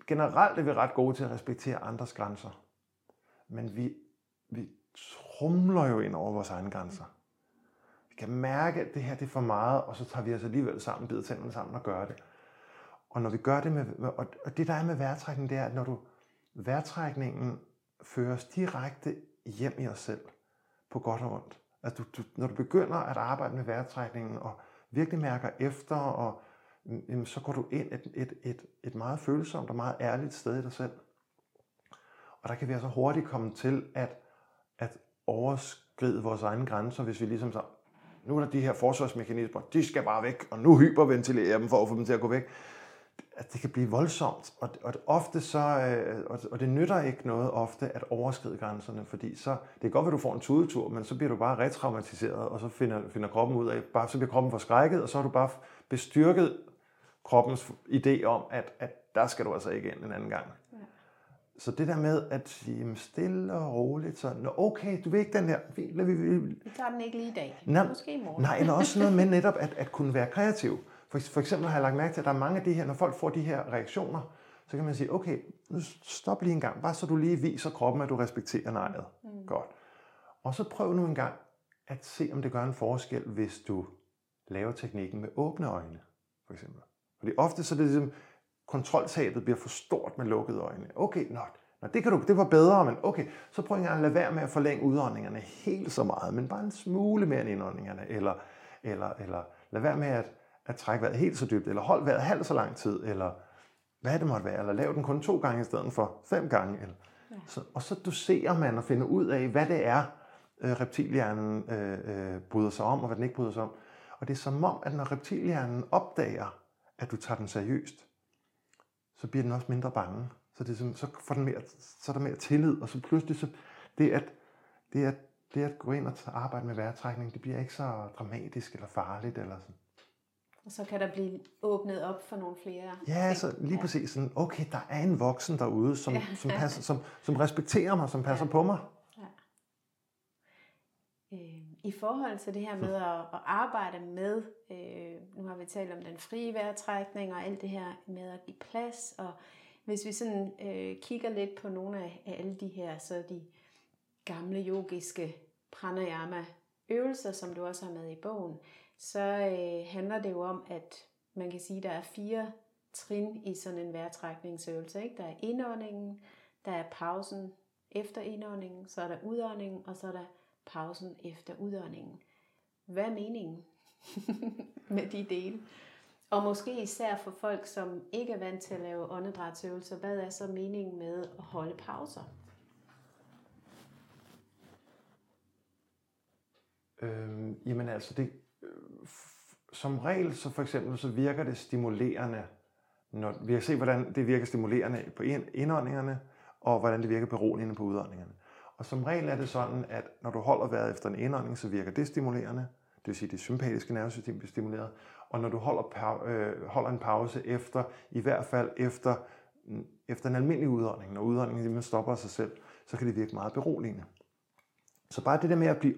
generelt er vi ret gode til at respektere andres grænser. Men vi, vi trumler jo ind over vores egne grænser. Vi kan mærke, at det her det er for meget, og så tager vi os alligevel sammen, bider tænderne sammen og gør det. Og når vi gør det med, og det der er med vejrtrækning, det er, at når du, vejrtrækningen føres direkte hjem i os selv, på godt og ondt. Altså, du, du, når du begynder at arbejde med vejrtrækningen, og virkelig mærker efter, og jamen, så går du ind et, et, et, et meget følsomt og meget ærligt sted i dig selv. Og der kan vi altså hurtigt komme til at, at overskride vores egne grænser, hvis vi ligesom så, nu er der de her forsvarsmekanismer, de skal bare væk, og nu hyperventilerer dem for at få dem til at gå væk. At det kan blive voldsomt, og, og ofte så, øh, og, og det nytter ikke noget ofte at overskride grænserne, fordi så, det er godt, at du får en tudetur, men så bliver du bare retraumatiseret, og så finder, finder kroppen ud af, bare, så bliver kroppen forskrækket, og så har du bare bestyrket kroppens idé om, at, at der skal du altså ikke ind en anden gang. Så det der med at sige stille og roligt, så okay, du vil ikke den her, vi, vi, vi, vi tager den ikke lige i dag, nej, måske i morgen. Nej, eller også noget med (laughs) netop at, at kunne være kreativ. For, for eksempel har jeg lagt mærke til, at der er mange af de her, når folk får de her reaktioner, så kan man sige, okay, nu stop lige en gang, bare så du lige viser kroppen, at du respekterer nejet. Mm. Godt. Og så prøv nu en gang at se, om det gør en forskel, hvis du laver teknikken med åbne øjne, for eksempel. Fordi ofte så er det ligesom, kontroltabet bliver for stort med lukkede øjne. Okay, nå, nå det, kan du, det var bedre, men okay, så prøv at lade være med at forlænge udåndingerne helt så meget, men bare en smule mere end indåndingerne, eller, eller, eller lad være med at, at trække vejret helt så dybt, eller hold vejret halvt så lang tid, eller hvad det måtte være, eller lav den kun to gange i stedet for fem gange. Eller, ja. så, og så doserer man og finder ud af, hvad det er, øh, reptilhjernen øh, øh, bryder sig om, og hvad den ikke bryder sig om. Og det er som om, at når reptilhjernen opdager, at du tager den seriøst, så bliver den også mindre bange. Så, det, så, får den mere, så er der mere tillid, og så pludselig så det at, det at, det at gå ind og arbejde med vejrtrækning, det bliver ikke så dramatisk eller farligt. Eller sådan. Og så kan der blive åbnet op for nogle flere Ja, ting. så lige ja. præcis sådan, okay, der er en voksen derude, som, ja. som, passer, som, som respekterer mig, som passer ja. på mig. I forhold til det her med at, at arbejde med, øh, nu har vi talt om den frie vejrtrækning og alt det her med at give plads, og hvis vi sådan øh, kigger lidt på nogle af, af alle de her, så de gamle yogiske pranayama øvelser, som du også har med i bogen, så øh, handler det jo om, at man kan sige, at der er fire trin i sådan en vejrtrækningsøvelse. Ikke? Der er indåndingen, der er pausen efter indåndingen, så er der udåndingen, og så er der pausen efter udåndingen. Hvad er meningen (laughs) med de dele? Og måske især for folk, som ikke er vant til at lave åndedrætsøvelser, hvad er så meningen med at holde pauser? Øhm, jamen altså, det, øh, som regel, så for eksempel, så virker det stimulerende. Når, vi har set, hvordan det virker stimulerende på indåndingerne, og hvordan det virker beroligende på udåndingerne. Og som regel er det sådan, at når du holder vejret efter en indånding, så virker det stimulerende. Det vil sige, at det sympatiske nervesystem bliver stimuleret. Og når du holder, øh, holder en pause efter, i hvert fald efter, mm, efter en almindelig udånding, når udåndingen stopper af sig selv, så kan det virke meget beroligende. Så bare det der med at blive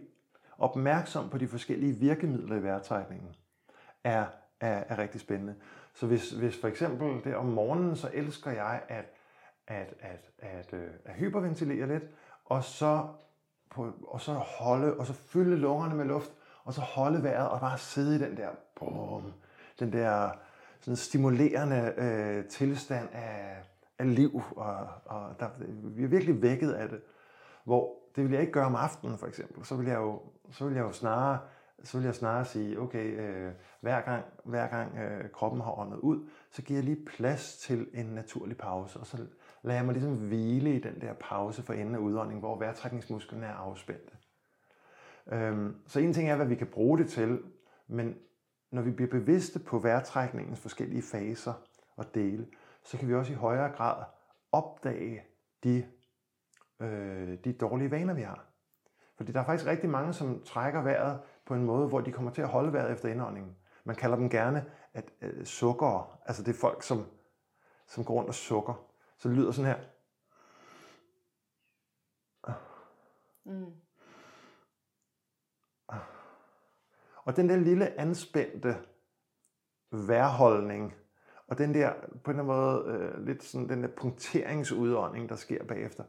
opmærksom på de forskellige virkemidler i vejrtrækningen, er, er, er rigtig spændende. Så hvis, hvis for eksempel det om morgenen, så elsker jeg at, at, at, at, at, at hyperventilere lidt, og så, på, og så holde, og så fylde lungerne med luft, og så holde vejret, og bare sidde i den der, boom, den der sådan stimulerende øh, tilstand af, af liv, og, og der, vi er virkelig vækket af det. Hvor det vil jeg ikke gøre om aftenen, for eksempel. Så vil jeg jo, så vil jeg jo snarere så vil jeg snarere sige, okay, øh, hver gang, hver gang øh, kroppen har åndet ud, så giver jeg lige plads til en naturlig pause, og så lader jeg mig ligesom hvile i den der pause for enden af udånding, hvor vejrtrækningsmusklerne er afspændte. Øhm, så en ting er, hvad vi kan bruge det til, men når vi bliver bevidste på vejrtrækningens forskellige faser og dele, så kan vi også i højere grad opdage de, øh, de dårlige vaner, vi har. Fordi der er faktisk rigtig mange, som trækker vejret på en måde, hvor de kommer til at holde vejret efter indåndingen. Man kalder dem gerne at, øh, sukker. Altså det er folk, som, som går rundt og sukker. Så det lyder sådan her. Mm. Og den der lille anspændte værholdning, og den der, på en måde, øh, lidt sådan den der punkteringsudånding, der sker bagefter,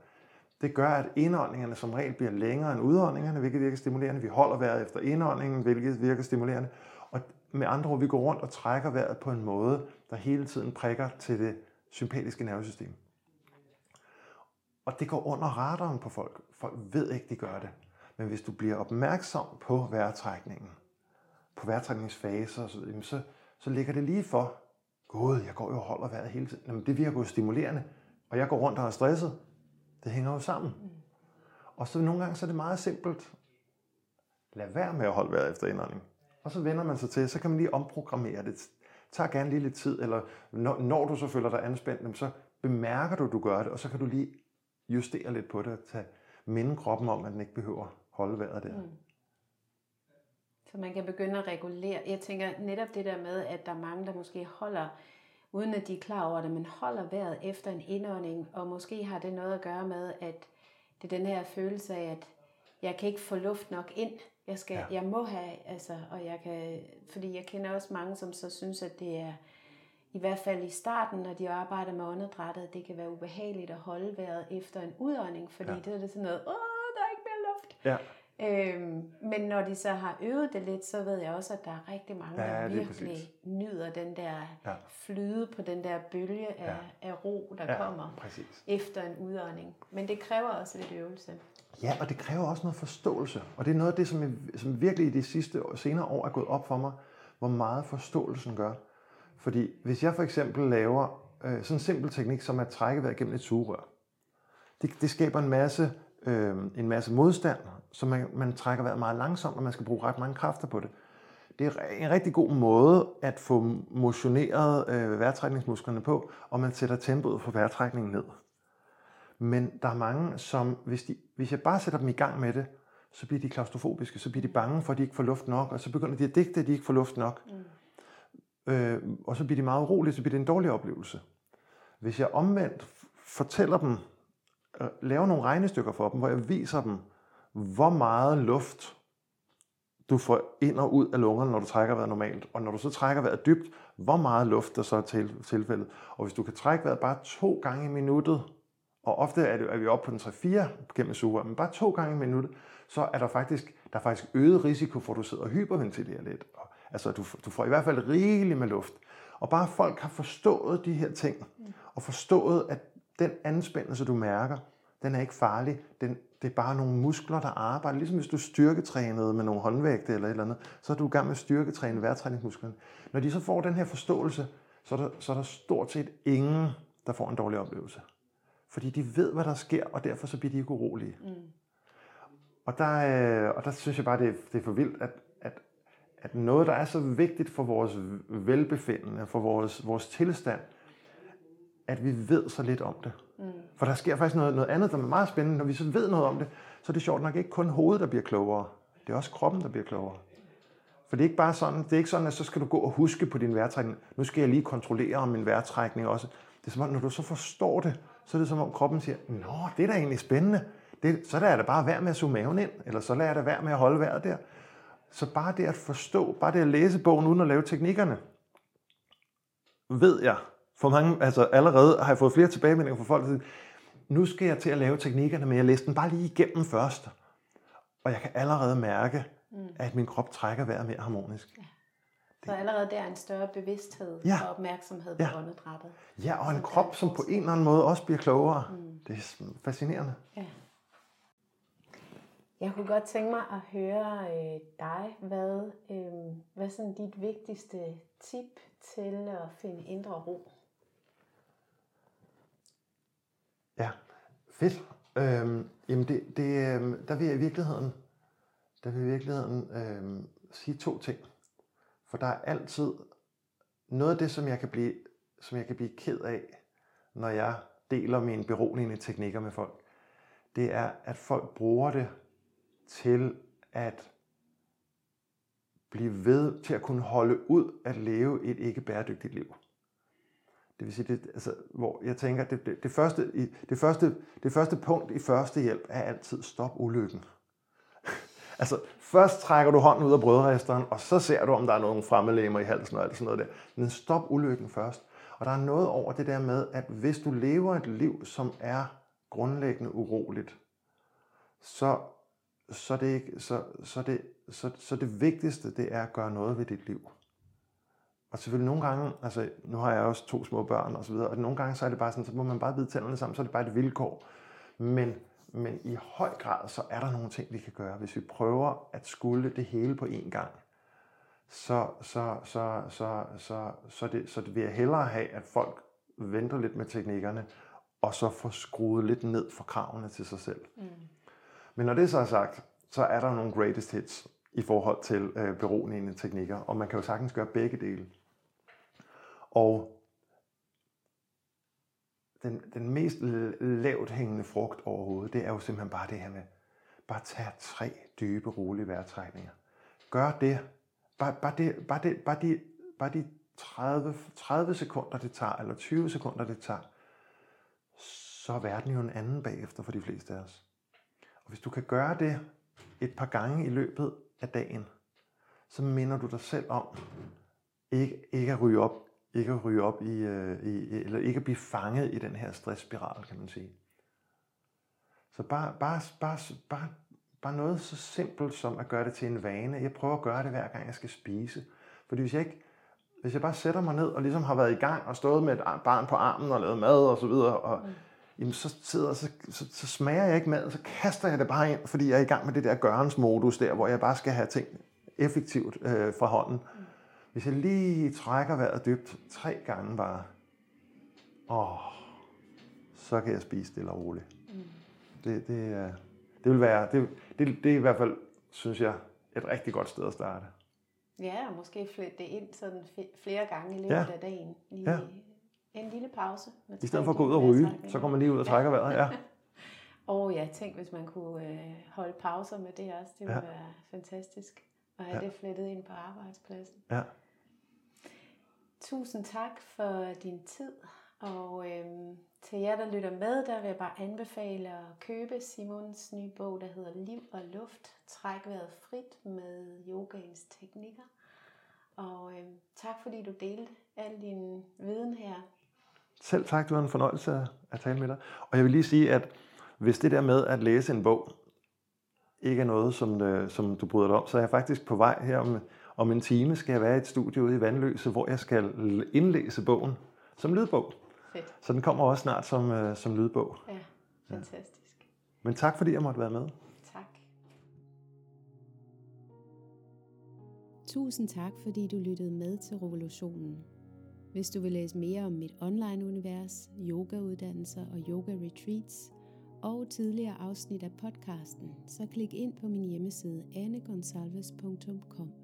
det gør, at indåndingerne som regel bliver længere end udåndingerne, hvilket virker stimulerende. Vi holder vejret efter indåndingen, hvilket virker stimulerende. Og med andre ord, vi går rundt og trækker vejret på en måde, der hele tiden prikker til det sympatiske nervesystem. Og det går under radaren på folk. Folk ved ikke, de gør det. Men hvis du bliver opmærksom på vejrtrækningen, på vejrtrækningsfaser så, så, så ligger det lige for, Gud, jeg går jo og holder vejret hele tiden. Jamen, det virker jo stimulerende. Og jeg går rundt og er stresset. Det hænger jo sammen. Mm. Og så nogle gange så er det meget simpelt. Lad være med at holde vejret efter indånding. Og så vender man sig til, så kan man lige omprogrammere det. Tager gerne lige lidt tid, eller når, når du så føler dig anspændt, så bemærker du, at du gør det, og så kan du lige justere lidt på det, og tage, minde kroppen om, at den ikke behøver holde vejret der. Mm. Så man kan begynde at regulere. Jeg tænker netop det der med, at der er mange, der måske holder uden at de er klar over det, men holder vejret efter en indånding, og måske har det noget at gøre med, at det er den her følelse af, at jeg kan ikke få luft nok ind. Jeg, skal, ja. jeg må have, altså, og jeg kan, fordi jeg kender også mange, som så synes, at det er, i hvert fald i starten, når de arbejder med åndedrættet, det kan være ubehageligt at holde vejret efter en udånding, fordi ja. det er sådan noget, åh, der er ikke mere luft. Ja. Øhm, men når de så har øvet det lidt, så ved jeg også, at der er rigtig mange, ja, der virkelig præcis. nyder den der ja. flyde på den der bølge af, ja. af ro, der ja, kommer præcis. efter en udånding. Men det kræver også lidt øvelse. Ja, og det kræver også noget forståelse. Og det er noget af det, som, jeg, som virkelig i de sidste senere år er gået op for mig, hvor meget forståelsen gør. Fordi hvis jeg for eksempel laver øh, sådan en simpel teknik som at trække vejret gennem et sugerør, det, det skaber en masse øh, en masse modstand, så man, man trækker vejret meget langsomt, og man skal bruge ret mange kræfter på det. Det er en rigtig god måde at få motioneret øh, vejrtrækningsmusklerne på, og man sætter tempoet for vejrtrækningen ned. Men der er mange, som hvis, de, hvis jeg bare sætter dem i gang med det, så bliver de klaustrofobiske, så bliver de bange for, at de ikke får luft nok, og så begynder de at digte, at de ikke får luft nok. Mm. Øh, og så bliver de meget urolige, så bliver det en dårlig oplevelse. Hvis jeg omvendt fortæller dem, øh, lave nogle regnestykker for dem, hvor jeg viser dem, hvor meget luft du får ind og ud af lungerne, når du trækker vejret normalt. Og når du så trækker vejret dybt, hvor meget luft der så er til, tilfældet. Og hvis du kan trække vejret bare to gange i minuttet, og ofte er, det, er vi oppe på den 3-4 gennem suger, men bare to gange i minuttet, så er der faktisk, der er faktisk øget risiko for, at du sidder og hyperventilerer lidt. Altså, du, du får i hvert fald rigeligt med luft. Og bare folk har forstået de her ting, og forstået, at den anspændelse, du mærker, den er ikke farlig. Den, det er bare nogle muskler, der arbejder. Ligesom hvis du styrketrænede med nogle håndvægte eller et eller andet, så er du i gang med at styrketræne vejrtræningsmusklerne. Når de så får den her forståelse, så er, der, så er der stort set ingen, der får en dårlig oplevelse. Fordi de ved, hvad der sker, og derfor så bliver de ikke urolige. Mm. Og, der, øh, og der synes jeg bare, det er, det er for vildt, at, at, noget, der er så vigtigt for vores velbefindende, for vores, vores tilstand, at vi ved så lidt om det. Mm. For der sker faktisk noget, noget andet, der er meget spændende. Når vi så ved noget om det, så er det sjovt nok ikke kun hovedet, der bliver klogere. Det er også kroppen, der bliver klogere. For det er ikke bare sådan, det er ikke sådan, at så skal du gå og huske på din vejrtrækning. Nu skal jeg lige kontrollere om min vejrtrækning også. Det er som om, når du så forstår det, så er det som om kroppen siger, Nå, det er da egentlig spændende. Det, så lader jeg da bare være med at suge maven ind, eller så lader jeg da være med at holde vejret der. Så bare det at forstå, bare det at læse bogen uden at lave teknikkerne, ved jeg, for mange, altså allerede har jeg fået flere tilbagemeldinger fra folk, der siger, nu skal jeg til at lave teknikkerne, men jeg læste den bare lige igennem først. Og jeg kan allerede mærke, mm. at min krop trækker vejret mere harmonisk. Ja. Så allerede der er en større bevidsthed ja. og opmærksomhed på ja. åndedrættet. Ja, og en krop, som på en eller anden måde også bliver klogere. Mm. Det er fascinerende. Ja. Jeg kunne godt tænke mig at høre øh, dig, hvad, øh, hvad sådan dit vigtigste tip til at finde indre ro? Ja, fedt. Øhm, jamen det, det, øh, der vil jeg i virkeligheden, der vil jeg i virkeligheden øh, sige to ting. For der er altid noget af det, som jeg kan blive, som jeg kan blive ked af, når jeg deler mine beroligende teknikker med folk. Det er, at folk bruger det til at blive ved til at kunne holde ud at leve et ikke bæredygtigt liv. Det vil sige, det, altså, hvor jeg tænker, det, det, det, første, det, første, det første punkt i første hjælp er altid stop ulykken. (laughs) altså, først trækker du hånden ud af brødresteren, og så ser du, om der er nogle fremmedlemmer i halsen og alt sådan noget der. Men stop ulykken først. Og der er noget over det der med, at hvis du lever et liv, som er grundlæggende uroligt, så, så, det, ikke, så, så, det, så, så det vigtigste, det er at gøre noget ved dit liv. Og selvfølgelig nogle gange, altså nu har jeg også to små børn og så videre, og nogle gange så er det bare sådan, så må man bare bide tænderne sammen, så er det bare et vilkår. Men, men i høj grad, så er der nogle ting, vi kan gøre. Hvis vi prøver at skulle det hele på én gang, så, så, så, så, så, så, det, så det vil jeg hellere have, at folk venter lidt med teknikkerne, og så får skruet lidt ned for kravene til sig selv. Mm. Men når det så er sagt, så er der nogle greatest hits i forhold til øh, beroligende teknikker, og man kan jo sagtens gøre begge dele. Og den, den mest lavt hængende frugt overhovedet, det er jo simpelthen bare det her med, bare tage tre dybe, rolige vejrtrækninger. Gør det. Bare, bare, det, bare, det, bare, de, bare de 30, 30 sekunder, det tager, eller 20 sekunder, det tager, så er verden jo en anden bagefter for de fleste af os. Og hvis du kan gøre det et par gange i løbet af dagen, så minder du dig selv om ikke, ikke at ryge op ikke at ryge op øh, i, i, eller ikke at blive fanget i den her stressspiral, kan man sige. Så bare, bare, bare, bare, bare noget så simpelt som at gøre det til en vane. Jeg prøver at gøre det hver gang jeg skal spise. Fordi hvis jeg ikke, hvis jeg bare sætter mig ned og ligesom har været i gang og stået med et barn på armen og lavet mad og så videre, og, mm jamen, så, sidder, så, så, så smager jeg ikke mad, så kaster jeg det bare ind, fordi jeg er i gang med det der gørensmodus der, hvor jeg bare skal have ting effektivt øh, fra hånden. Hvis jeg lige trækker vejret dybt tre gange bare, åh, så kan jeg spise stille og roligt. Mm. Det, det, det vil være, det, det, det er i hvert fald, synes jeg, et rigtig godt sted at starte. Ja, og måske flette det ind sådan flere gange i løbet ja. af dagen. Lige ja. En lille pause. I stedet for at gå ud og ryge, så kommer man lige ud og trækker vejret. Ja. (laughs) og ja, tænk hvis man kunne øh, holde pauser med det også. Det ville ja. være fantastisk at have ja. det flettet ind på arbejdspladsen. Ja. Tusind tak for din tid Og øhm, til jer, der lytter med, der vil jeg bare anbefale at købe Simons nye bog, der hedder Liv og Luft. Træk vejret frit med yogaens teknikker. Og øhm, tak fordi du delte al din viden her. Selv tak, det var en fornøjelse at tale med dig. Og jeg vil lige sige, at hvis det der med at læse en bog ikke er noget, som, øh, som du bryder dig om, så er jeg faktisk på vej her om, om en time, skal jeg være i et studie ude i Vandløse, hvor jeg skal indlæse bogen som lydbog. Fedt. Så den kommer også snart som, øh, som lydbog. Ja, fantastisk. Ja. Men tak fordi jeg måtte være med. Tak. Tusind tak, fordi du lyttede med til Revolutionen. Hvis du vil læse mere om mit online-univers, yogauddannelser og yoga-retreats, og tidligere afsnit af podcasten, så klik ind på min hjemmeside anegonsalves.com.